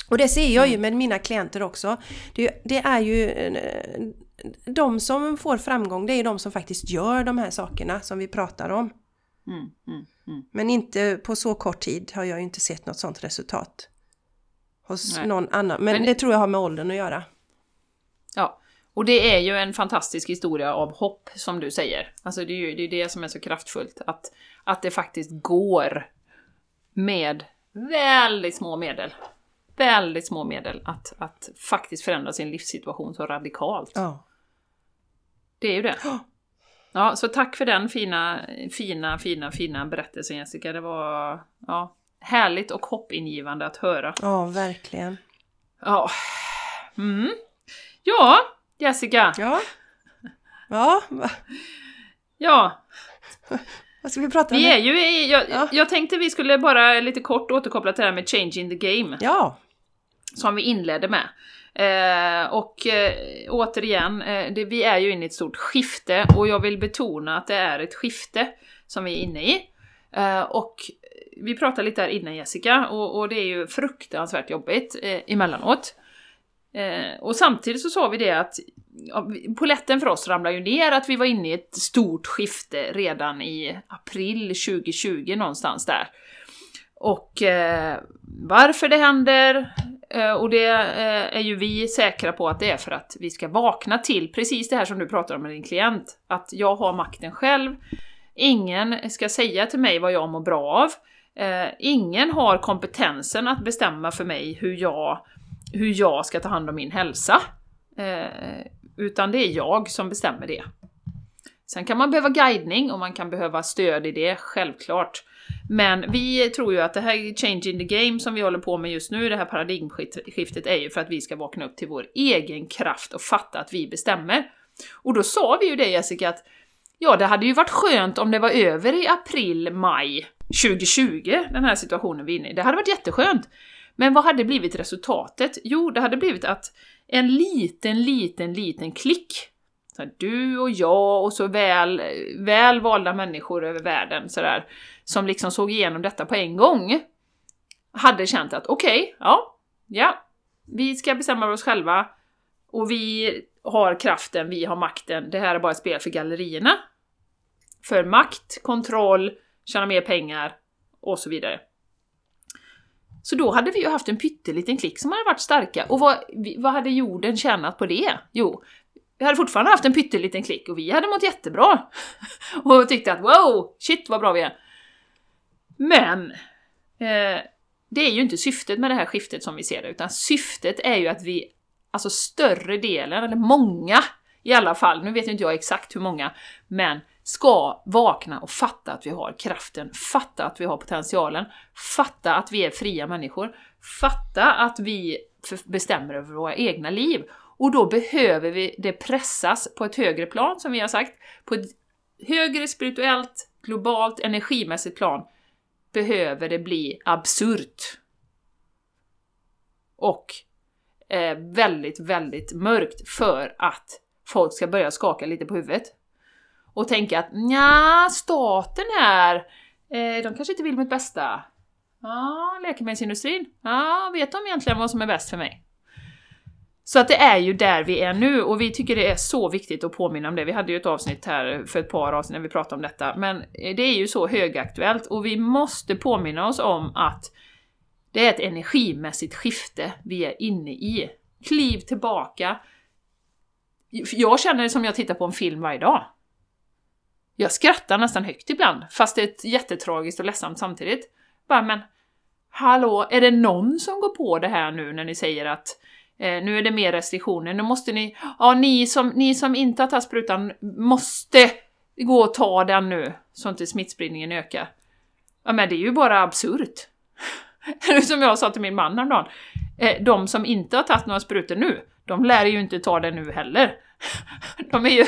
Och det ser jag ju mm. med mina klienter också. Det, det är ju eh, de som får framgång det är de som faktiskt gör de här sakerna som vi pratar om. Mm, mm, mm. Men inte på så kort tid har jag ju inte sett något sånt resultat. Hos Nej. någon annan. Men, Men det tror jag har med åldern att göra. Ja, och det är ju en fantastisk historia av hopp som du säger. Alltså det är ju det, är det som är så kraftfullt. Att, att det faktiskt går med väldigt små medel väldigt små medel att, att faktiskt förändra sin livssituation så radikalt. Ja. Det är ju det. Ja, så tack för den fina, fina, fina, fina berättelsen Jessica. Det var ja, härligt och hoppingivande att höra. Ja, verkligen. Ja. Mm. Ja, Jessica. Ja. Ja. Ja. Vad ska vi prata om? Vi är ju i, jag, ja. jag tänkte vi skulle bara lite kort återkoppla till det här med change in the game. Ja. Som vi inledde med. Eh, och eh, återigen, eh, det, vi är ju inne i ett stort skifte och jag vill betona att det är ett skifte som vi är inne i. Eh, och vi pratade lite här innan Jessica, och, och det är ju fruktansvärt jobbigt eh, emellanåt. Eh, och samtidigt så sa vi det att ja, poletten för oss ramlade ju ner, att vi var inne i ett stort skifte redan i april 2020 någonstans där. Och eh, varför det händer, Eh, och det eh, är ju vi säkra på att det är för att vi ska vakna till precis det här som du pratar om med din klient. Att jag har makten själv, ingen ska säga till mig vad jag mår bra av, eh, ingen har kompetensen att bestämma för mig hur jag, hur jag ska ta hand om min hälsa. Utan det är jag som bestämmer det. Sen kan man behöva guidning och man kan behöva stöd i det, självklart. Men vi tror ju att det här change in the game som vi håller på med just nu, det här paradigmskiftet, är ju för att vi ska vakna upp till vår egen kraft och fatta att vi bestämmer. Och då sa vi ju det Jessica, att ja, det hade ju varit skönt om det var över i april, maj 2020, den här situationen vi är inne i. Det hade varit jätteskönt. Men vad hade blivit resultatet? Jo, det hade blivit att en liten, liten, liten klick så du och jag och så väl, väl valda människor över världen sådär, som liksom såg igenom detta på en gång, hade känt att okej, okay, ja, ja, vi ska bestämma oss själva och vi har kraften, vi har makten, det här är bara ett spel för gallerierna. För makt, kontroll, tjäna mer pengar och så vidare. Så då hade vi ju haft en pytteliten klick som hade varit starka. Och vad, vad hade jorden tjänat på det? Jo, vi hade fortfarande haft en pytteliten klick och vi hade mått jättebra. <laughs> och tyckte att wow, shit vad bra vi är. Men eh, det är ju inte syftet med det här skiftet som vi ser det, utan syftet är ju att vi, alltså större delen, eller många i alla fall, nu vet inte jag exakt hur många, men ska vakna och fatta att vi har kraften, fatta att vi har potentialen, fatta att vi är fria människor, fatta att vi bestämmer över våra egna liv. Och då behöver vi det pressas på ett högre plan, som vi har sagt, på ett högre spirituellt, globalt, energimässigt plan behöver det bli absurt. Och eh, väldigt, väldigt mörkt för att folk ska börja skaka lite på huvudet och tänka att ja, staten här, eh, de kanske inte vill mitt bästa. Ja, läkemedelsindustrin, ja, vet de egentligen vad som är bäst för mig? Så att det är ju där vi är nu och vi tycker det är så viktigt att påminna om det. Vi hade ju ett avsnitt här för ett par avsnitt när vi pratade om detta, men eh, det är ju så högaktuellt och vi måste påminna oss om att det är ett energimässigt skifte vi är inne i. Kliv tillbaka. Jag känner det som jag tittar på en film varje dag. Jag skrattar nästan högt ibland, fast det är jättetragiskt och ledsamt samtidigt. Bara, men hallå, är det någon som går på det här nu när ni säger att eh, nu är det mer restriktioner, nu måste ni, ja ni som, ni som inte har tagit sprutan måste gå och ta den nu, så inte smittspridningen ökar. Ja men det är ju bara absurt. <laughs> som jag sa till min man häromdagen, eh, de som inte har tagit några sprutor nu, de lär ju inte ta det nu heller. De är ju,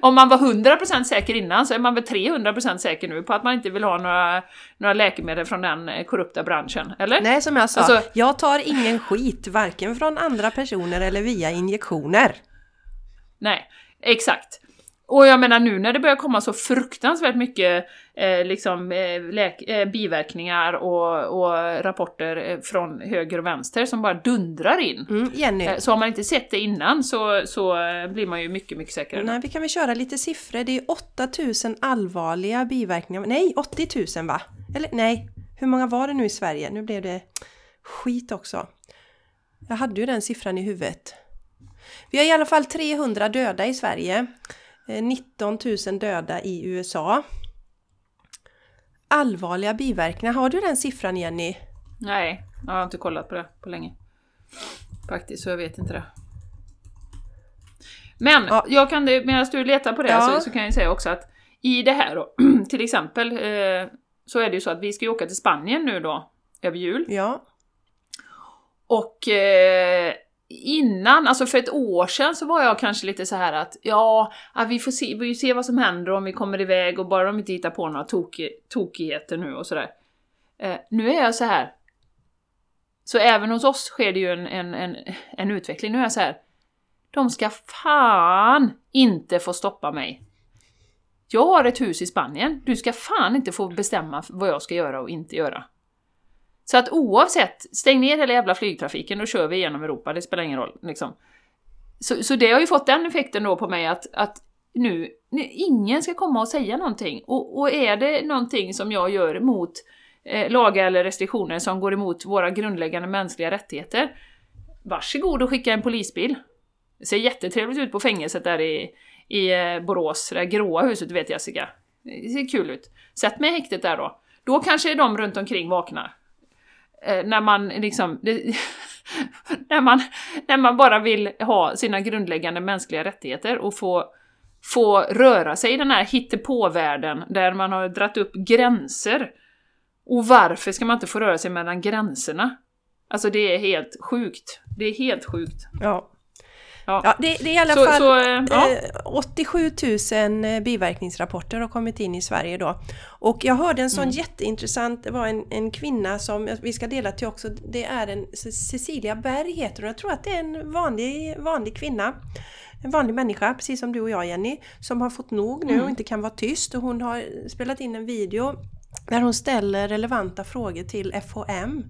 om man var 100% säker innan så är man väl 300% säker nu på att man inte vill ha några, några läkemedel från den korrupta branschen, eller? Nej, som jag sa, alltså, jag tar ingen skit, varken från andra personer eller via injektioner. Nej, exakt. Och jag menar nu när det börjar komma så fruktansvärt mycket eh, liksom, eh, eh, biverkningar och, och, rapporter eh, från höger och vänster som bara dundrar in. Mm, Jenny. Så har man inte sett det innan så, så blir man ju mycket, mycket säkrare. Nej, vi kan väl köra lite siffror. Det är 8000 allvarliga biverkningar. Nej, 80 000 va? Eller nej, hur många var det nu i Sverige? Nu blev det skit också. Jag hade ju den siffran i huvudet. Vi har i alla fall 300 döda i Sverige. 19 eh, 000 döda i USA. Allvarliga biverkningar, har du den siffran Jenny? Nej, jag har inte kollat på det på länge. Faktiskt, så jag vet inte det. Men ja. jag kan, medan du letar på det ja. så, så, kan jag säga också att i det här då, <clears throat> till exempel, eh, så är det ju så att vi ska ju åka till Spanien nu då, över jul. Ja. Och eh, innan, alltså för ett år sedan så var jag kanske lite så här att ja, vi får se, vi får se vad som händer om vi kommer iväg och bara de inte hittar på några tok, tokigheter nu och sådär. Eh, nu är jag så här. Så även hos oss sker det ju en, en, en, en utveckling. Nu är jag så här. De ska fan inte få stoppa mig. Jag har ett hus i Spanien, du ska fan inte få bestämma vad jag ska göra och inte göra. Så att oavsett, stäng ner hela jävla flygtrafiken då kör vi genom Europa, det spelar ingen roll. Liksom. Så, så det har ju fått den effekten då på mig att, att nu, nu ingen ska komma och säga någonting. Och, och är det någonting som jag gör mot eh, lagar eller restriktioner som går emot våra grundläggande mänskliga rättigheter, varsågod och skicka en polisbil. Det ser jättetrevligt ut på fängelset där i, i eh, Borås, det där gråa huset, vet Jessica. Det ser kul ut. Sätt mig i häktet där då. Då kanske de runt omkring vaknar. Eh, när man liksom... Det, <laughs> när, man, när man bara vill ha sina grundläggande mänskliga rättigheter och få, få röra sig i den här hittepåvärlden där man har dratt upp gränser. Och varför ska man inte få röra sig mellan gränserna? Alltså det är helt sjukt. Det är helt sjukt. Ja. Ja, ja det, det, är i alla så, fall så, eh, ja. 87 000 biverkningsrapporter har kommit in i Sverige då. Och jag hörde en sån mm. jätteintressant, det var en, en kvinna som vi ska dela till också, det är en Cecilia Berg heter hon, jag tror att det är en vanlig, vanlig kvinna. En vanlig människa, precis som du och jag Jenny, som har fått nog nu mm. och inte kan vara tyst. Och hon har spelat in en video där hon ställer relevanta frågor till FHM Eh,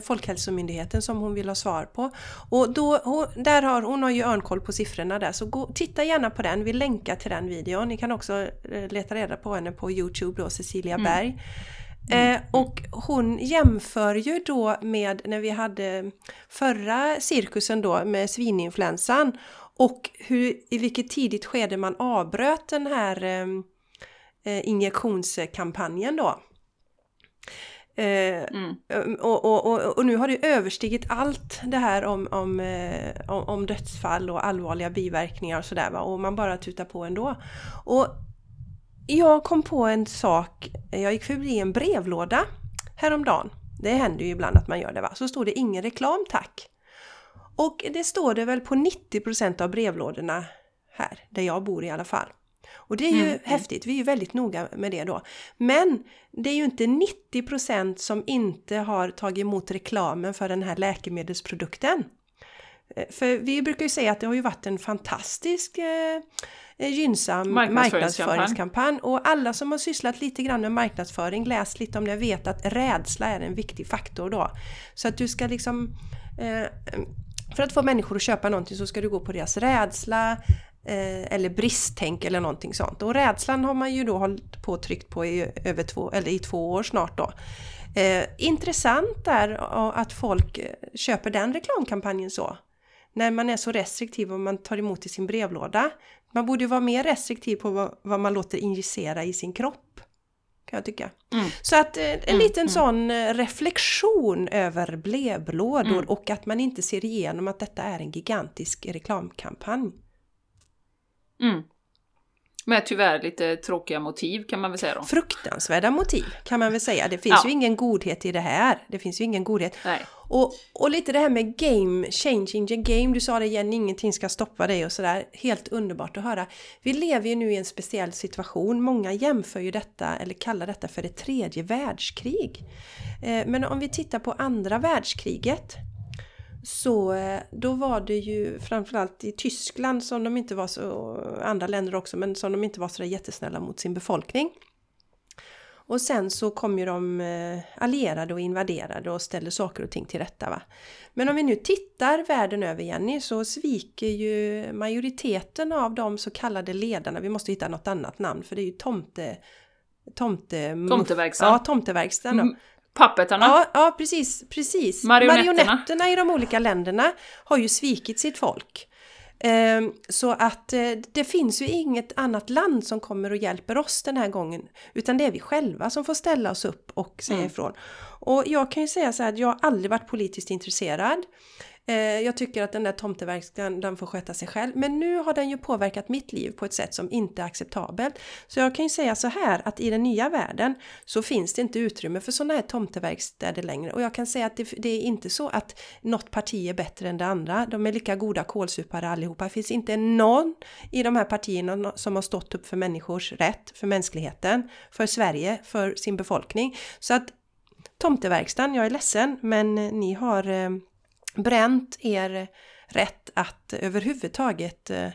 Folkhälsomyndigheten som hon vill ha svar på. Och då, där har, hon har ju örnkoll på siffrorna där, så gå, titta gärna på den. Vi länkar till den videon. Ni kan också eh, leta reda på henne på Youtube då, Cecilia mm. Berg. Mm. Eh, och hon jämför ju då med när vi hade förra cirkusen då med svininfluensan och hur, i vilket tidigt skede man avbröt den här eh, eh injektionskampanjen då. Eh, mm. och, och, och, och, nu har det överstigit allt det här om, om, eh, om, om, dödsfall och allvarliga biverkningar och sådär och man bara tutar på ändå. Och jag kom på en sak, jag gick förbi en brevlåda häromdagen. Det händer ju ibland att man gör det va. Så stod det ingen reklam tack. Och det står det väl på 90% av brevlådorna här, där jag bor i alla fall. Och det är ju mm. häftigt, vi är ju väldigt noga med det då. Men det är ju inte 90% som inte har tagit emot reklamen för den här läkemedelsprodukten. Eh, för vi brukar ju säga att det har ju varit en fantastisk eh, eh gynnsam marknadsföringskampanj. Och alla som har sysslat lite grann med marknadsföring, läst lite om det, vet att rädsla är en viktig faktor då. Så att du ska liksom eh, för att få människor att köpa någonting så ska du gå på deras rädsla, Eh, eller bristtänk eller någonting sånt. Och rädslan har man ju då hållit på och tryckt på i, över två, eller i två år snart då. Eh, intressant är att folk eh, köper den reklamkampanjen så. När man är så restriktiv och man tar emot i sin brevlåda. Man borde ju vara mer restriktiv på vad, vad man låter injicera i sin kropp. Kan jag tycka. Mm. Så att eh, en mm, liten mm. sån reflektion över brevlådor mm. och att man inte ser igenom att detta är en gigantisk reklamkampanj. Mm. Med tyvärr lite tråkiga motiv kan man väl säga då. Fruktansvärda motiv kan man väl säga. Det finns ja. ju ingen godhet i det här. Det finns ju ingen godhet. Nej. Och, och lite det här med game, changing the game. Du sa det igen, ingenting ska stoppa dig och sådär. Helt underbart att höra. Vi lever ju nu i en speciell situation. Många jämför ju detta, eller kallar detta för ett tredje världskrig. Eh, men om vi tittar på andra världskriget så eh, då var det ju framförallt i Tyskland som de inte var så, andra länder också, men som de inte var så jättesnälla mot sin befolkning. Och sen så kom ju de eh, allierade och invaderade och ställde saker och ting till rätta. Va? Men om vi nu tittar världen över Jenny så sviker ju majoriteten av de så kallade ledarna, vi måste hitta något annat namn för det är ju tomte... Tomte... Tomteverkstan. Ja, tomteverkstan då. Puppetterna. Ja, ja precis, precis. Marionetterna. Marionetterna i de olika länderna har ju svikit sitt folk. Ehm, så att eh, det finns ju inget annat land som kommer och hjälper oss den här gången. Utan det är vi själva som får ställa oss upp och säga mm. ifrån. Och jag kan ju säga så här att jag har aldrig varit politiskt intresserad. Eh, jag tycker att den där tomteverkstan, den får sköta sig själv. Men nu har den ju påverkat mitt liv på ett sätt som inte är acceptabelt. Så jag kan ju säga så här att i den nya världen så finns det inte utrymme för sådana här tomteverkstäder längre. Och jag kan säga att det, det, är inte så att något parti är bättre än det andra. De är lika goda kålsupare allihopa. Det finns inte någon i de här partierna som har stått upp för människors rätt, för mänskligheten, för Sverige, för sin befolkning. Så att tomteverkstan, jag är ledsen, men ni har eh, bränt er rätt att överhuvudtaget eh,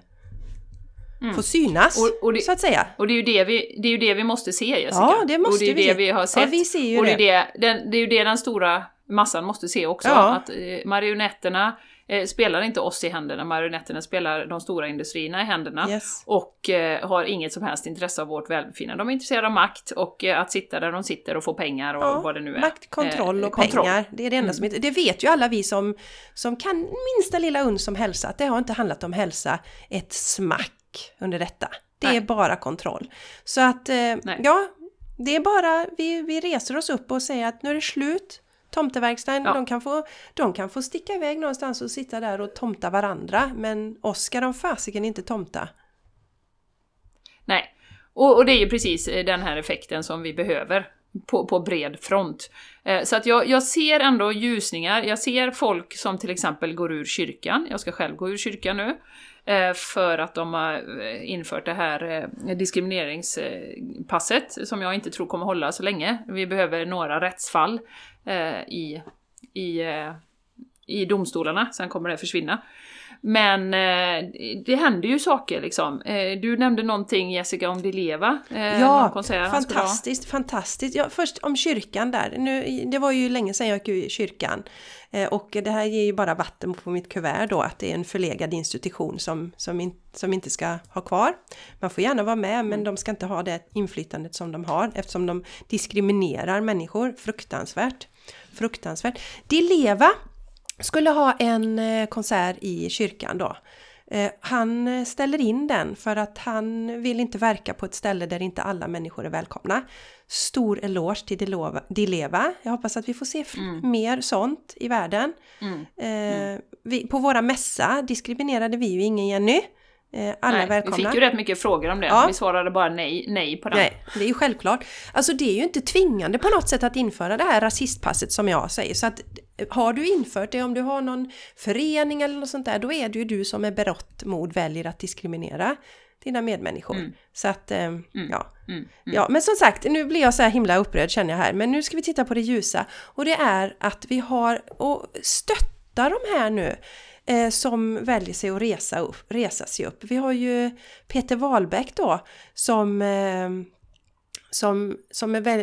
få synas, Och- och det- så att säga. Och det är ju det vi, det är ju det vi måste se Jessica. Ja, det måste och det är ju vi det vi har Ja, sett. vi ser ju och det är, det. det, det är ju det den stora massan måste se också. Ja. Att eh, marionetterna eh, spelar inte oss i händerna, marionetterna spelar de stora industrierna i händerna. Yes. Och eh, har inget som helst intresse av vårt välbefinnande. De är intresserade av makt och eh, att sitta där de sitter och få pengar och Ja, vad det nu är. Makt, kontroll Eh, och kontroll. Mm. pengar. Det är det enda som inte... Det vet ju alla vi som, som kan minsta lilla uns om hälsa, att det har inte handlat om hälsa ett smack under detta. Det Nej. är bara kontroll. Så att, eh, ja, det är bara, vi, vi reser oss upp och säger att nu är det slut. Tomteverkstaden, Ja. de, kan få, de kan få sticka iväg någonstans och sitta där och tomta varandra, men oss ska de fasiken inte tomta. Nej. Och, och det är ju precis eh, den här effekten som vi behöver på, på bred front. Eh, så att jag, jag ser ändå ljusningar. Jag ser folk som till exempel går ur kyrkan. Jag ska själv gå ur kyrkan nu. eh, För att de har infört det här diskrimineringspasset som jag inte tror kommer hålla så länge. Vi behöver några rättsfall i, i, eh, i domstolarna, sen kommer det försvinna. Men eh, det händer ju saker liksom. Eh, du nämnde någonting Jessica om Dileva. Eh, Ja, fantastiskt, fantastiskt. Ja, först om kyrkan där. Nu, det var ju länge sedan jag gick ur kyrkan. Eh, och det här ger ju bara vatten på mitt kuvert då, att det är en förlegad institution som, som, in, som inte ska ha kvar. Man får gärna vara med, men de ska inte ha det inflytandet som de har, eftersom de diskriminerar människor. Fruktansvärt. Fruktansvärt. Dileva skulle ha en eh, konsert i kyrkan då. Eh, Han eh, ställer in den för att han vill inte verka på ett ställe där inte alla människor är välkomna. Stor eloge till Dilova- Dileva. Jag hoppas att vi får se f- mer sånt i världen. Mm. Eh, vi, på våra mässa diskriminerade vi ju ingen Jenny. Eh, alla Nej, vi välkomna. fick ju rätt mycket frågor om det. Ja. Vi svarade bara nej, nej på den. Nej, det är ju självklart. Alltså det är ju inte tvingande på något sätt att införa det här rasistpasset som jag säger. Så att har du infört det, om du har någon förening eller något sånt där, då är det ju du som med berått mod väljer att diskriminera dina medmänniskor. Så att, eh, ja. Mm. Ja, men som sagt, nu blir jag så här himla upprörd känner jag här. Men nu ska vi titta på det ljusa. Och det är att vi har, och stötta de här nu eh, som väljer sig att resa, upp, resa sig upp. Vi har ju Peter Wahlbeck då som eh, som, som är väl,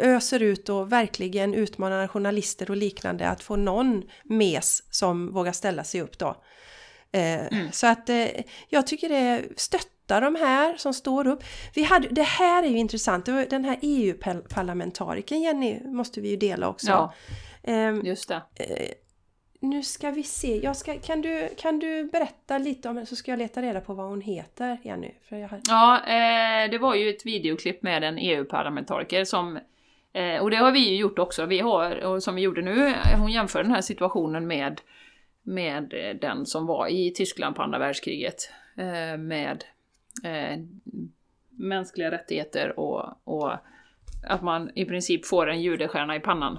öser ut och verkligen utmanar journalister och liknande att få någon mes som vågar ställa sig upp då. Eh, Så att eh, jag tycker det stöttar de här som står upp. Vi hade, det här är ju intressant, den här EU-parlamentarikern Jenny måste vi ju dela också. Ja, Ehm, just det nu ska vi se, jag ska, kan, du, kan du berätta lite om det så ska jag leta reda på vad hon heter Jenny? För jag har... Ja, eh, det var ju ett videoklipp med en EU-parlamentariker som eh, och det har vi ju gjort också. Vi har, och som vi gjorde nu, hon jämför den här situationen med, med den som var i Tyskland på andra världskriget. Eh, med eh, mänskliga rättigheter och, och att man i princip får en judestjärna i pannan.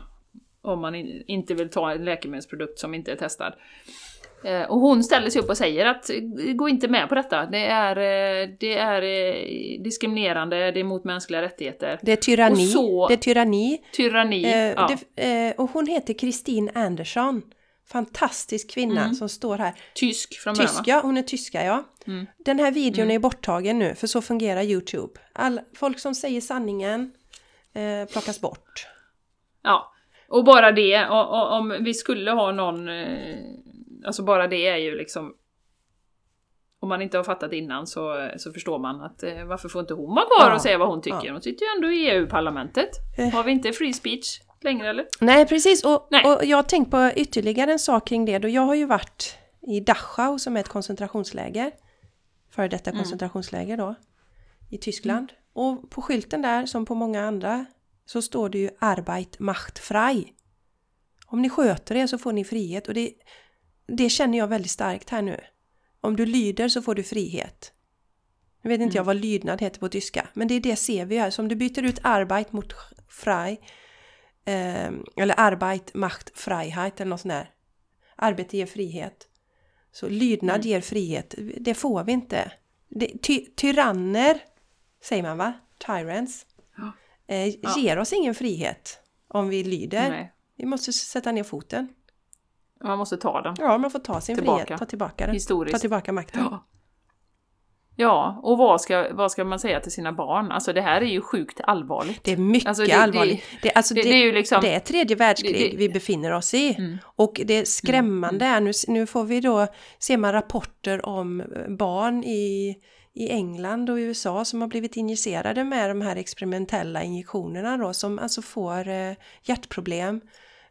Om man in, inte vill ta en läkemedelsprodukt som inte är testad. Eh, Och hon ställer sig upp och säger att gå inte med på detta. Det är, eh, det är eh, diskriminerande, det är mot mänskliga rättigheter. Det är tyranni. Och så- Det är tyranni. Tyranni. Eh, ja. det, eh, och hon heter Kristin Andersson. Fantastisk kvinna som står här. Tysk från början hon är tyska ja. Mm. Den här videon är borttagen nu för så fungerar Youtube. All, folk som säger sanningen eh, plockas bort. Ja. Och bara det, och, och, om vi skulle ha någon... Eh, alltså bara det är ju liksom... Om man inte har fattat innan så, så förstår man att eh, varför får inte hon vara kvar Ja, och säga vad hon tycker? ja. Hon sitter ju ändå i EU-parlamentet. Eh. Har vi inte free speech längre eller? Nej precis och, Nej. och jag har tänkt på ytterligare en sak kring det. Då jag har ju varit i Dachau som är ett koncentrationsläger. Före detta Mm. koncentrationsläger då. I Tyskland. Och på skylten där som på många andra så står det ju Arbeit macht frei. Om ni sköter er så får ni frihet och det, det känner jag väldigt starkt här nu. Om du lyder så får du frihet. Nu vet inte jag vad lydnad heter på tyska, men det är det ser vi här. Så om du byter ut Arbeit mot frei eh, eller Arbeit macht Freiheit eller något sånt där. Arbete ger frihet. Så lydnad ger frihet. Det får vi inte. Det, ty, tyranner, säger man va? Tyrants. Eh, Ja. Ger oss ingen frihet om vi lyder. Nej. Vi måste sätta ner foten. Man måste ta den. Ja, man får ta sin Tillbaka. frihet, ta tillbaka den. Historiskt. Ta tillbaka makten. Ja. Ja, och vad ska, vad ska man säga till sina barn? Alltså det här är ju sjukt allvarligt. Det är mycket Alltså, det- allvarligt. Det, alltså, det- det, det är ju liksom- det är tredje världskrig vi befinner oss i. Mm. Och det skrämmande är, nu, nu får vi då, ser man rapporter om eh, barn i, i England och USA som har blivit injicerade med de här experimentella injektionerna då, som alltså får eh, hjärtproblem,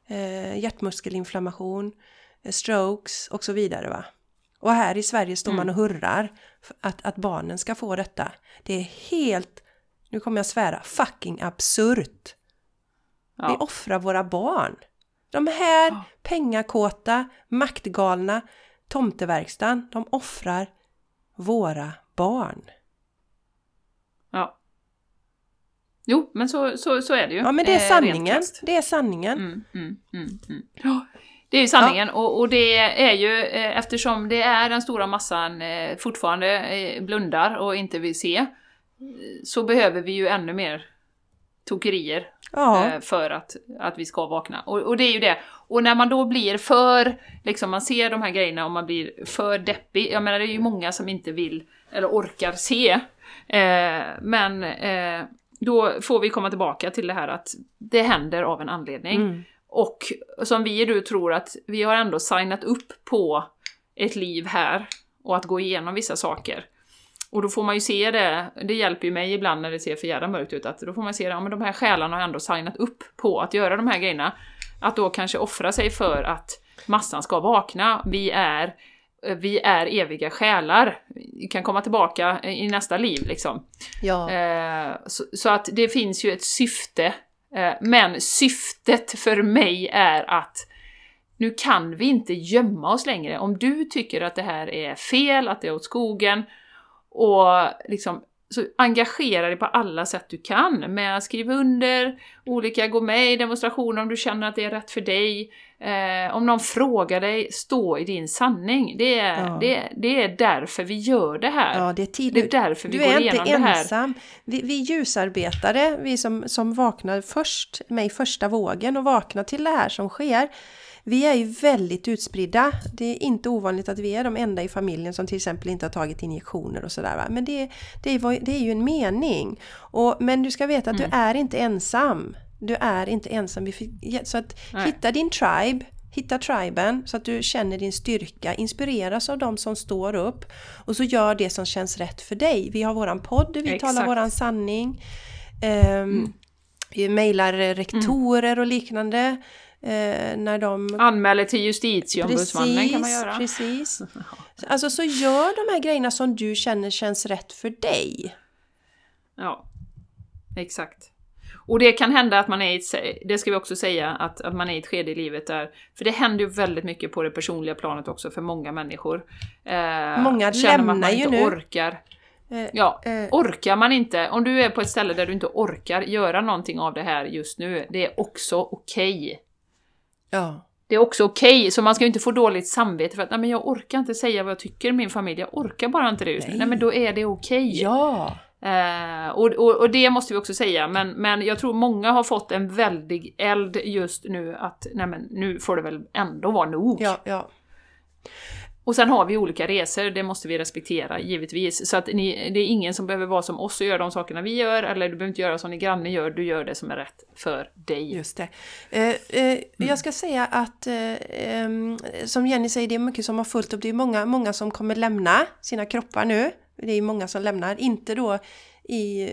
eh, hjärtmuskelinflammation, eh, strokes och så vidare va. Och här i Sverige står man och hurrar att, att barnen ska få detta. Det är helt, nu kommer jag svära, fucking absurt. Vi Ja. offrar våra barn. De här Ja. pengakåta, maktgalna tomteverkstan, de offrar våra barn. ja. Jo, men så, så, så är det ju. Ja men det eh, är rent sanningen. Det är sanningen. Mm, mm, mm, mm. Ja, det är ju sanningen och, och det är ju eh, eftersom det är den stora massan eh, fortfarande eh, blundar och inte vill se eh, så behöver vi ju ännu mer tokerier Ja, eh, för att, att vi ska vakna. Och, och det är ju det. Och när man då blir för, liksom man ser de här grejerna och man blir för deppig, jag menar det är ju många som inte vill eller orkar se. Eh, men eh, då får vi komma tillbaka till det här att det händer av en anledning. Mm. Och som vi du tror att vi har ändå signat upp på ett liv här och att gå igenom vissa saker. Och då får man ju se det, det hjälper ju mig ibland när det ser för jävla mörkt ut, att då får man se det, ja men de här själarna har ändå signat upp på att göra de här grejerna. Att då kanske offra sig för att massan ska vakna. Vi är, vi är eviga själar. Vi kan komma tillbaka i nästa liv liksom. ja. Eh, så, så att det finns ju ett syfte. Eh, men syftet för mig är att nu kan vi inte gömma oss längre. Om du tycker att det här är fel, att det är åt skogen, och liksom så engagera dig på alla sätt du kan med att skriva under olika, gå med i demonstrationer om du känner att det är rätt för dig. Eh, om någon frågar dig, stå i din sanning. Det är, Ja. det, det är därför vi gör det här. ja, det är tid Det är därför vi Du går är igenom inte det här. ensam. Vi, vi ljusarbetare, vi som, som vaknar först med i första vågen och vaknar till det här som sker. Vi är ju väldigt utspridda. Det är inte ovanligt att vi är de enda i familjen som till exempel inte har tagit injektioner och sådär. Men det, det, är, vad- det är ju en mening. Och, men du ska veta att Mm. du är inte ensam. Du är inte ensam. Så att Nej. hitta din tribe. Hitta triben så att du känner din styrka, inspireras av de som står upp och så gör det som känns rätt för dig. Vi har våran podd vi Exakt. talar våran sanning. Ehm, Vi mejlar rektorer och liknande eh, när de... Anmäler till justitieombudsmannen kan man göra. Precis. <laughs> Alltså så gör de här grejerna som du känner känns rätt för dig. Ja, exakt. Och det kan hända att man är i ett, det ska vi också säga, att, att man är i ett skede i livet där, för det händer ju väldigt mycket på det personliga planet också för många människor. Eh, Många känner man lämnar man ju inte nu. orkar. Eh, Ja, eh, orkar man inte, om du är på ett ställe där du inte orkar göra någonting av det här just nu, det är också okej. Ja. Det är också okej, så man ska ju inte få dåligt samvete för att nej men jag orkar inte säga vad jag tycker min familj, jag orkar bara inte det just nu. Nej. Nej men då är det okej. Ja. Eh, och, och, och det måste vi också säga, men, men jag tror många har fått en väldig eld just nu att nej men nu får det väl ändå vara nog. Ja, ja. Och sen har vi olika resor, det måste vi respektera givetvis. Så att ni, det är ingen som behöver vara som oss och göra de sakerna vi gör, eller du behöver inte göra som din granne gör, du gör det som är rätt för dig. Just det. Eh, eh, Jag ska säga att eh, som Jenny säger, det är mycket som har fullt upp. Det är många, många som kommer lämna sina kroppar nu. Det är många som lämnar, inte då i...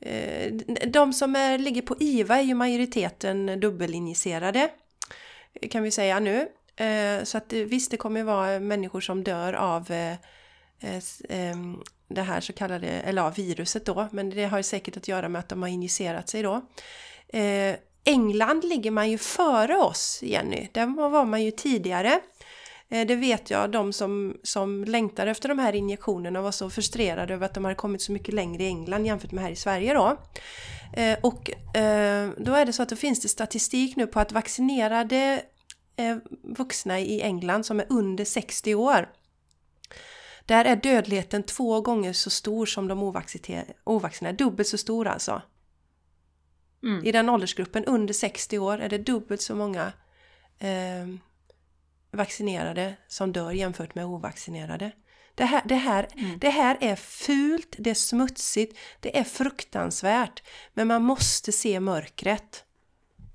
Eh, de som är, ligger på IVA är ju majoriteten dubbelinjicerade. Kan vi säga nu. Eh, så att visst, det kommer vara eh, människor som dör av eh, ehm, det här så kallade, eller av viruset då, men det har ju säkert att göra med att de har injicerat sig då. England ligger man ju före oss, Jenny. Där var man ju tidigare. Det vet jag, de som, som längtar efter de här injektionerna var så frustrerade över att de hade kommit så mycket längre i England jämfört med här i Sverige då. Och då är det så att det finns det statistik nu på att vaccinerade vuxna i England som är under 60 år där är dödligheten två gånger så stor som de ovaccine- ovaccinerade, dubbelt så stor alltså. Mm. I den åldersgruppen under 60 år är det dubbelt så många eh, vaccinerade som dör jämfört med ovaccinerade. Det här, det, här, Mm. det här är fult, det är smutsigt, det är fruktansvärt. Men man måste se mörkret.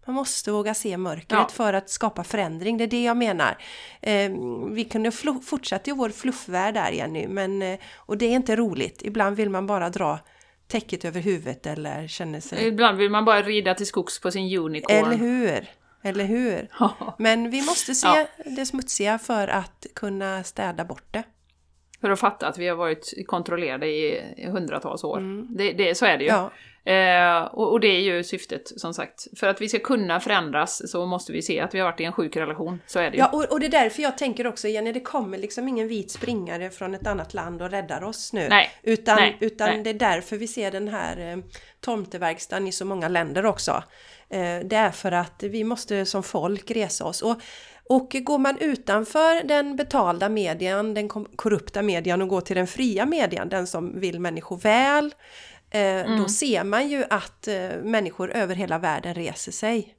Man måste våga se mörkret Ja. för att skapa förändring, det är det jag menar. Eh, vi kunde fortsätta i vår fluffvärld där Jenny, men, eh, och det är inte roligt. Ibland vill man bara dra täcket över huvudet eller känner sig... Ibland vill man bara rida till skogs på sin unicorn. Eller hur? Eller hur? <laughs> Men vi måste se Ja. det smutsiga för att kunna städa bort det. För att fatta att vi har varit kontrollerade i hundratals år. Det, det, så är det ju. Mm. Ja, Eh, och, och det är ju syftet, som sagt. För att vi ska kunna förändras så måste vi se att vi har varit i en sjuk relation. Så är det ju. ja och, och det är därför jag tänker också Jenny, det kommer liksom ingen vit springare från ett annat land och räddar oss nu. Nej, Utan, nej, utan nej. det är därför vi ser den här eh, tomteverkstan i så många länder också. Eh, det är för att vi måste som folk resa oss. Och, och går man utanför den betalda median, den korrupta median och går till den fria median, den som vill människor väl, eh, då ser man ju att eh, människor över hela världen reser sig.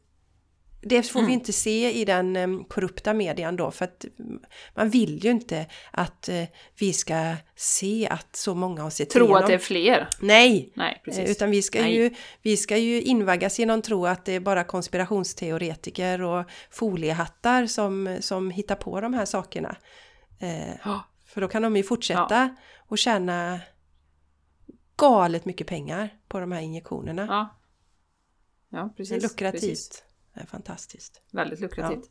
Det får vi inte se i den eh, korrupta median då för att mm, man vill ju inte att vi ska se att så många har sett Tro igenom. att det är fler. Nej! Nej, precis. Utan vi ska, Nej. ju, vi ska ju invaggas i någon tro att det är bara konspirationsteoretiker och foliehattar som, som hittar på de här sakerna. Eh, Ja. för då kan de ju fortsätta och tjäna galet mycket pengar på de här injektionerna. Ja. Ja, det precis. är lukrativt. Precis. Det är fantastiskt. Väldigt lukrativt.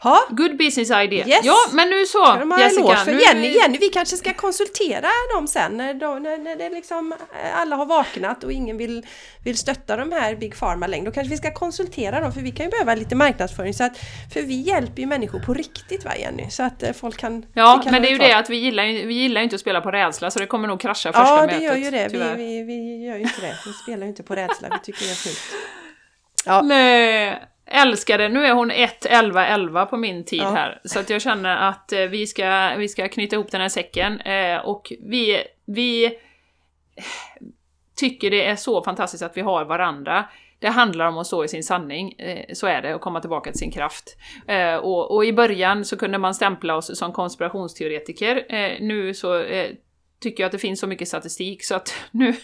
Ha, Good business idea. Yes. Ja, men nu så, de Jessica. för Nu, Jenny, Jenny, vi kanske ska konsultera dem sen när, de, när, det liksom eh, alla har vaknat och ingen vill, vill stötta de här Big Pharma längre. Då kanske vi ska konsultera dem för vi kan ju behöva lite marknadsföring. Så att, för vi hjälper ju människor på riktigt va Jenny? Så att eh, folk kan... Ja, kan men det är ju det att vi gillar, ju- vi gillar inte att spela på rädsla, så det kommer nog krascha första Ja, det mötet. gör ju det. Vi, vi, vi gör ju inte det. Vi spelar ju inte på rädsla. Vi tycker det är fult. <laughs> Ja. Nej, älskar det. Nu är hon 1, 11, 11 på min tid Ja. här. Så att jag känner att eh, vi ska, vi ska knyta ihop den här säcken. Eh, och vi, vi tycker det är så fantastiskt att vi har varandra. Det handlar om att stå i sin sanning, eh, så är det, och komma tillbaka till sin kraft. Eh, och, och i början så kunde man stämpla oss som konspirationsteoretiker. Eh, nu så eh, tycker jag att det finns så mycket statistik så att <laughs> nu,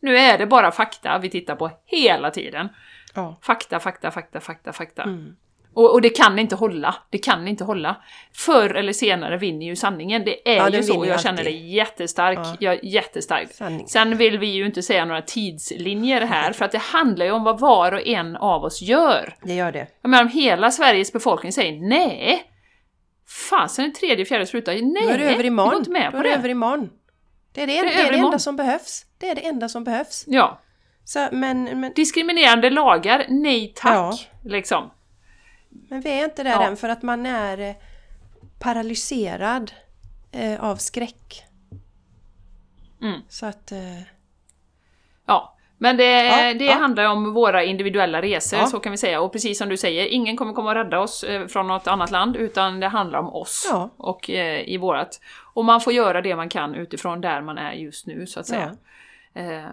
nu är det bara fakta vi tittar på hela tiden. Ja. Fakta, fakta, fakta, fakta, fakta. Mm. Och, och det kan inte hålla. Det kan inte hålla. Förr eller senare vinner ju sanningen. Det är Ja, ju så. Jag alltid. känner det jättestark. Ja. Jag jättestark. Sanning. Sen vill vi ju inte säga några tidslinjer här, för att det handlar ju om vad var och en av oss gör. Det gör det. Jag menar om hela Sveriges befolkning säger nej, fasen en tredje, fjärde spruta, nej, Då är det över imorgon. inte med Då är det det. över imorgon. Det är det, är det, är över det enda som behövs. Det är det enda som behövs. Ja. Så, men, men, Diskriminerande lagar, nej tack. Ja. Liksom. Men vi är inte där Ja. än för att man är eh, paralyserad eh, av skräck. Mm. Så att... Eh, Ja, men det, Ja, det ja. handlar om våra individuella resor, Ja. så kan vi säga. Och precis som du säger, ingen kommer komma och rädda oss eh, från något annat land, utan det handlar om oss och eh, i vårat. Och man får göra det man kan utifrån där man är just nu, så att säga. Eh,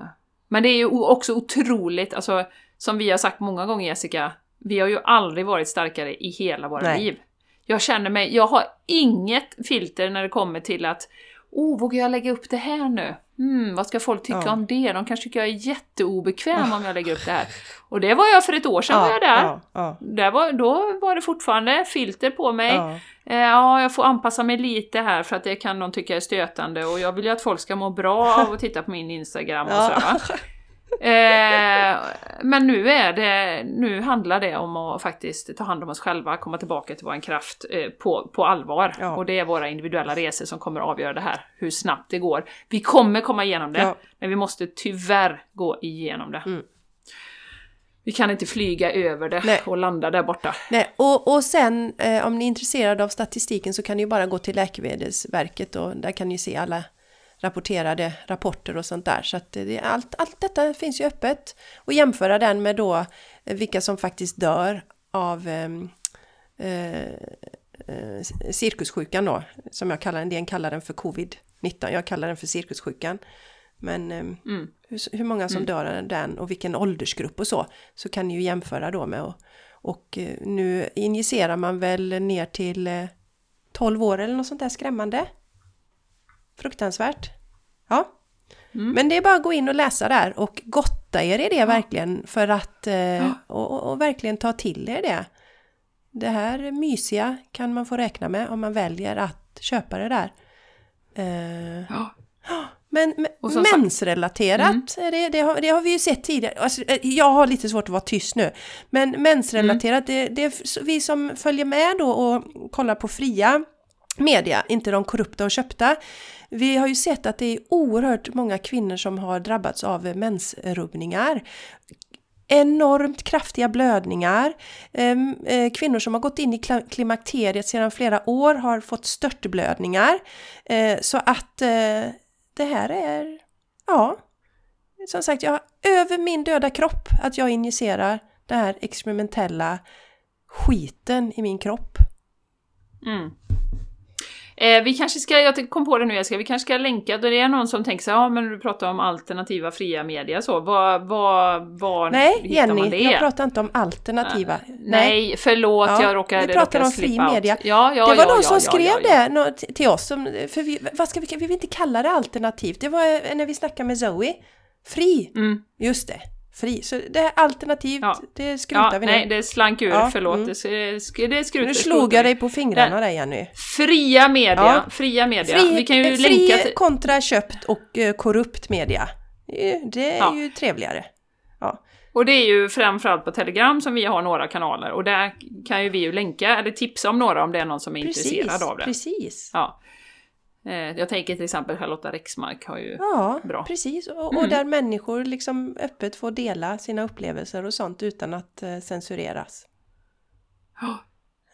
men det är ju också otroligt, alltså som vi har sagt många gånger Jessica, vi har ju aldrig varit starkare i hela våra Nej. liv. Jag känner mig, jag har inget filter när det kommer till att Oh, vågar jag lägga upp det här nu? Hmm, vad ska folk tycka Ja. om det? De kanske tycker jag är jätteobekväm om jag lägger upp det här. <laughs> Och det var jag för ett år sedan var jag där. ja, ja, där var, då var det fortfarande filter på mig. ja. Eh, Ja, jag får anpassa mig lite här för att det kan de tycka är stötande och jag vill ju att folk ska må bra av att titta på min Instagram och Ja. sådär va. <laughs> Eh, men nu är det, nu handlar det om att faktiskt ta hand om oss själva, komma tillbaka till vår kraft eh, på, på allvar. Ja. Och det är våra individuella resor som kommer avgöra det här, hur snabbt det går. Vi kommer komma igenom det, Ja. men vi måste tyvärr gå igenom det. Mm. Vi kan inte flyga över det Nej. och landa där borta. Nej, och, och sen eh, om ni är intresserade av statistiken så kan ni ju bara gå till Läkemedelsverket och där kan ni se alla rapporterade rapporter och sånt där. Så att det, allt, allt detta finns ju öppet. Och jämföra den med då eh, vilka som faktiskt dör av ehm, eh, eh, cirkussjukan då, som jag kallar den. En kallar den för covid-19, jag kallar den för cirkussjukan. Men ehm, hur, hur många som dör av den och vilken åldersgrupp och så, så kan ni ju jämföra då med och, Och eh, nu injicerar man väl ner till eh, 12 år eller något sånt där skrämmande. Fruktansvärt. Ja. Mm. Men det är bara att gå in och läsa där och gotta er i det verkligen för att eh, och, och, verkligen ta till er det. Det här mysiga kan man få räkna med om man väljer att köpa det där. Eh, Ja. men men Och som sagt- Mm. mensrelaterat, det, det, har, det har vi ju sett tidigare. Alltså, eh, jag har lite svårt att vara tyst nu. Men mensrelaterat, Mm. det, det vi som följer med då och kollar på fria media, inte de korrupta och köpta. Vi har ju sett att det är oerhört många kvinnor som har drabbats av mensrubbningar. Enormt kraftiga blödningar. Ehm, eh, kvinnor som har gått in i klimakteriet sedan flera år har fått störtblödningar. Eh, så att eh, det här är, ja, som sagt, jag har över min döda kropp att jag injicerar den här experimentella skiten i min kropp. Mm. Eh, vi kanske ska, jag kom på det nu Jessica, vi kanske ska länka, då det är någon som tänker så ja men du pratar om alternativa fria media så, vad, vad, var Nej, hittar man Jenny, det? jag pratar inte om alternativa. Nej, förlåt, Ja, jag råkade vi pratar om fri media. Ja, ja, det var ja, någon ja, som skrev det till oss, för vi, vad ska vi, vi vill inte kalla det alternativt. Det var eh, när vi snackade med Zoe. Fri, Mm. just det. Fri. Så det är alternativt, Ja. det skrotar Ja, vi nej, nu. det slank ur, Ja, förlåt. mm. Det, sk- det skrutar, Nu slog jag dig på fingrarna där Jenny. Fria media, Ja. fria media. Fri, vi kan ju fri länka till... kontra köpt och eh, korrupt media. Det är ju trevligare. Ja. Och det är ju framförallt på Telegram som vi har några kanaler och där kan ju vi ju länka eller tipsa om några om det är någon som är Precis, intresserad av det. precis. Ja. Eh, Jag tänker till exempel Charlotta Rexmark har ju... Ja, Bra. precis. Och, och Mm. där människor liksom öppet får dela sina upplevelser och sånt utan att eh, censureras.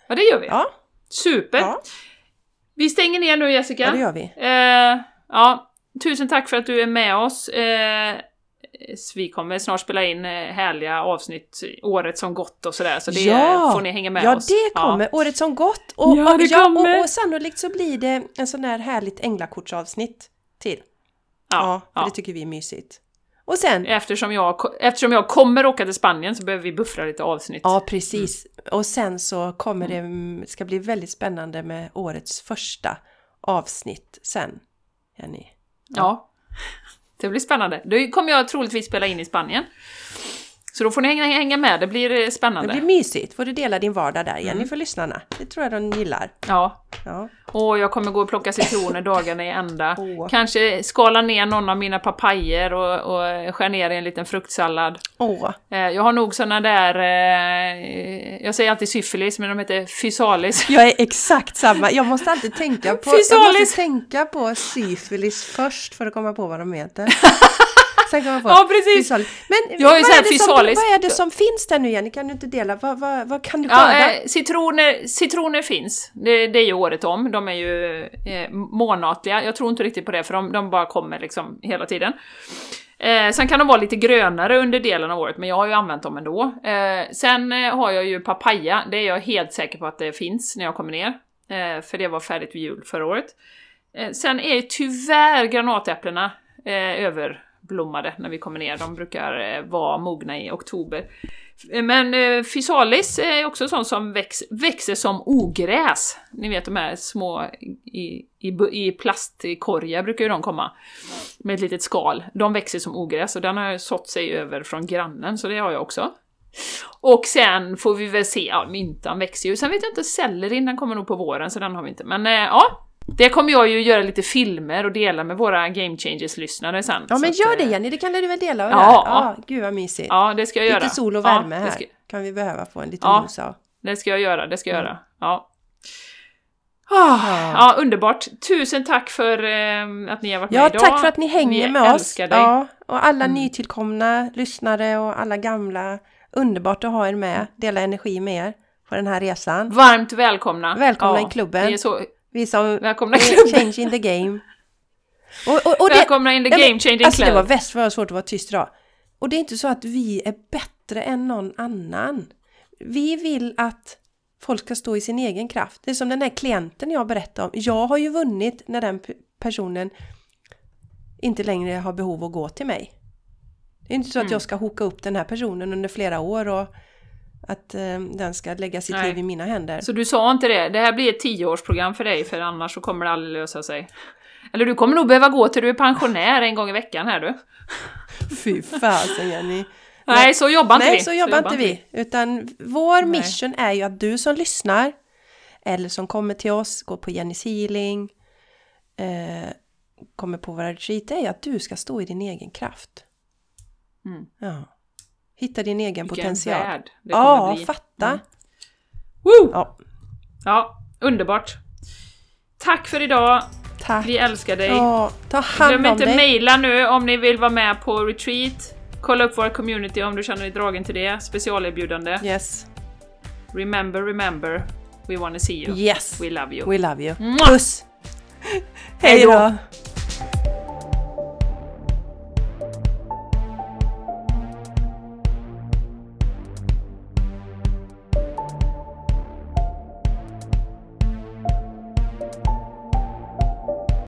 Ja, det gör vi. Ja, Super! ja, Vi stänger ner nu Jessica. ja det gör vi. Eh, ja, tusen tack för att du är med oss. Eh, så vi kommer snart spela in eh, härliga avsnitt, året som gått och sådär, så det Ja! får ni hänga med ja, oss. det kommer. Året som gått. Och, Ja, det ja, kommer. och, och sannolikt så blir det en sån där härligt änglakortsavsnitt till. Ja, Ja, för ja. det tycker vi är mysigt. Och sen, Eftersom, jag, eftersom jag kommer åka till Spanien så behöver vi buffra lite avsnitt. ja precis. Och sen så kommer det, mm, ska bli väldigt spännande med årets första avsnitt sen. Jenny. Ja. Det blir spännande. Då kommer jag troligtvis spela in i Spanien. Så då får ni hänga, hänga med, det blir eh, Det spännande. blir mysigt. Får du dela din vardag där Jenny Mm. för lyssnarna. Det tror jag de gillar. Ja. Ja. Och jag kommer gå och plocka citroner dagarna i ända. <laughs> Åh. Kanske skala ner någon av mina papajer och, och skär ner i en liten fruktsallad. Eh, Jag har nog såna där, eh, jag säger alltid syfilis, men de heter fysalis. <laughs> jag är exakt samma. Jag måste alltid tänka på, jag måste tänka på syfilis först för att komma på vad de heter. <laughs> Sen kommer jag på Ja, precis. fysalis. Men Jag vad, är det som, vad är det som finns där nu Jenny? Kan du inte dela? Vad, vad, vad kan du Ja, skörda? eh, citroner, citroner finns. Det, det är ju året om. De är ju eh, månatliga. Jag tror inte riktigt på det, för de, de bara kommer liksom hela tiden. Eh, sen kan de vara lite grönare under delen av året, men jag har ju använt dem ändå. Eh, sen eh, har jag ju papaya. Det är jag helt säker på att det finns när jag kommer ner. Eh, för det var färdigt vid jul förra året. Eh, sen är ju tyvärr granatäpplena eh, blommade när vi kommer ner. De brukar eh, vara mogna i oktober. Eh, men eh, physalis fysalis är också sånt som väx, växer som ogräs. Ni vet de här små i, i, i plastkorgar brukar ju de komma. Med ett litet skal. De växer som ogräs och den har sått sig över från grannen, så det har jag också. Och sen får vi väl se, ja myntan växer ju. Sen vet jag inte, sellerin den kommer nog på våren så den har vi inte. Men ja, det kommer jag ju göra lite filmer och dela med våra Game Changers-lyssnare sen. Ja men gör det eh, Jenny, det kan du väl dela Ja. det här? Ja, gud vad mysigt. Ja, det ska jag göra. Lite sol och Ja, värme här ska- kan vi behöva få en liten Ja. dos av. Det ska jag göra, det ska jag Mm. göra. Ja. Ah, ja, underbart. Tusen tack för eh, att ni har varit Ja, med idag. tack för att ni hänger Vi med oss. dig. Ja, och alla Mm. nytillkomna lyssnare och alla gamla. Underbart att ha er med, dela energi med er på den här resan. Varmt välkomna. Välkomna i klubben. Vi är så Vi som välkomna klubben. change in the game. Och, och, och det, välkomna in the game changing alltså det club. var väst vad svårt att vara tyst idag. Och det är inte så att vi är bättre än någon annan. Vi vill att folk ska stå i sin egen kraft. Det är som den här klienten jag berättade om. Jag har ju vunnit när den pe- personen inte längre har behov att gå till mig. Det är inte så att Mm. jag ska hoka upp den här personen under flera år och att eh, den ska lägga sitt Nej. liv i mina händer. Så du sa inte det? Det här blir ett tioårsprogram för dig, för annars så kommer det aldrig lösa sig. Eller du kommer nog behöva gå till du är pensionär en gång i veckan här du. <laughs> Fy fasen Jenny! Nej, så jobbar inte Nej, vi. så jobbar inte vi. Utan vår Nej. mission är ju att du som lyssnar eller som kommer till oss, går på Jennys healing, eh, kommer på våra retreat, är att du ska stå i din egen kraft. Mm. Ja. Hitta din egen Vilken potential. värld det Ja, bli. fatta! Mm. Woo! Ja, Ja, underbart. Tack för idag. tack! Vi älskar dig. Ja, ta hand Glöm om inte dig! mejla nu om ni vill vara med på retreat. Kolla upp vår community om du känner dig dragen till det. Specialerbjudande. Yes, Remember, remember. We wanna see you. yes! We love you. We love you! Puss! Hej då!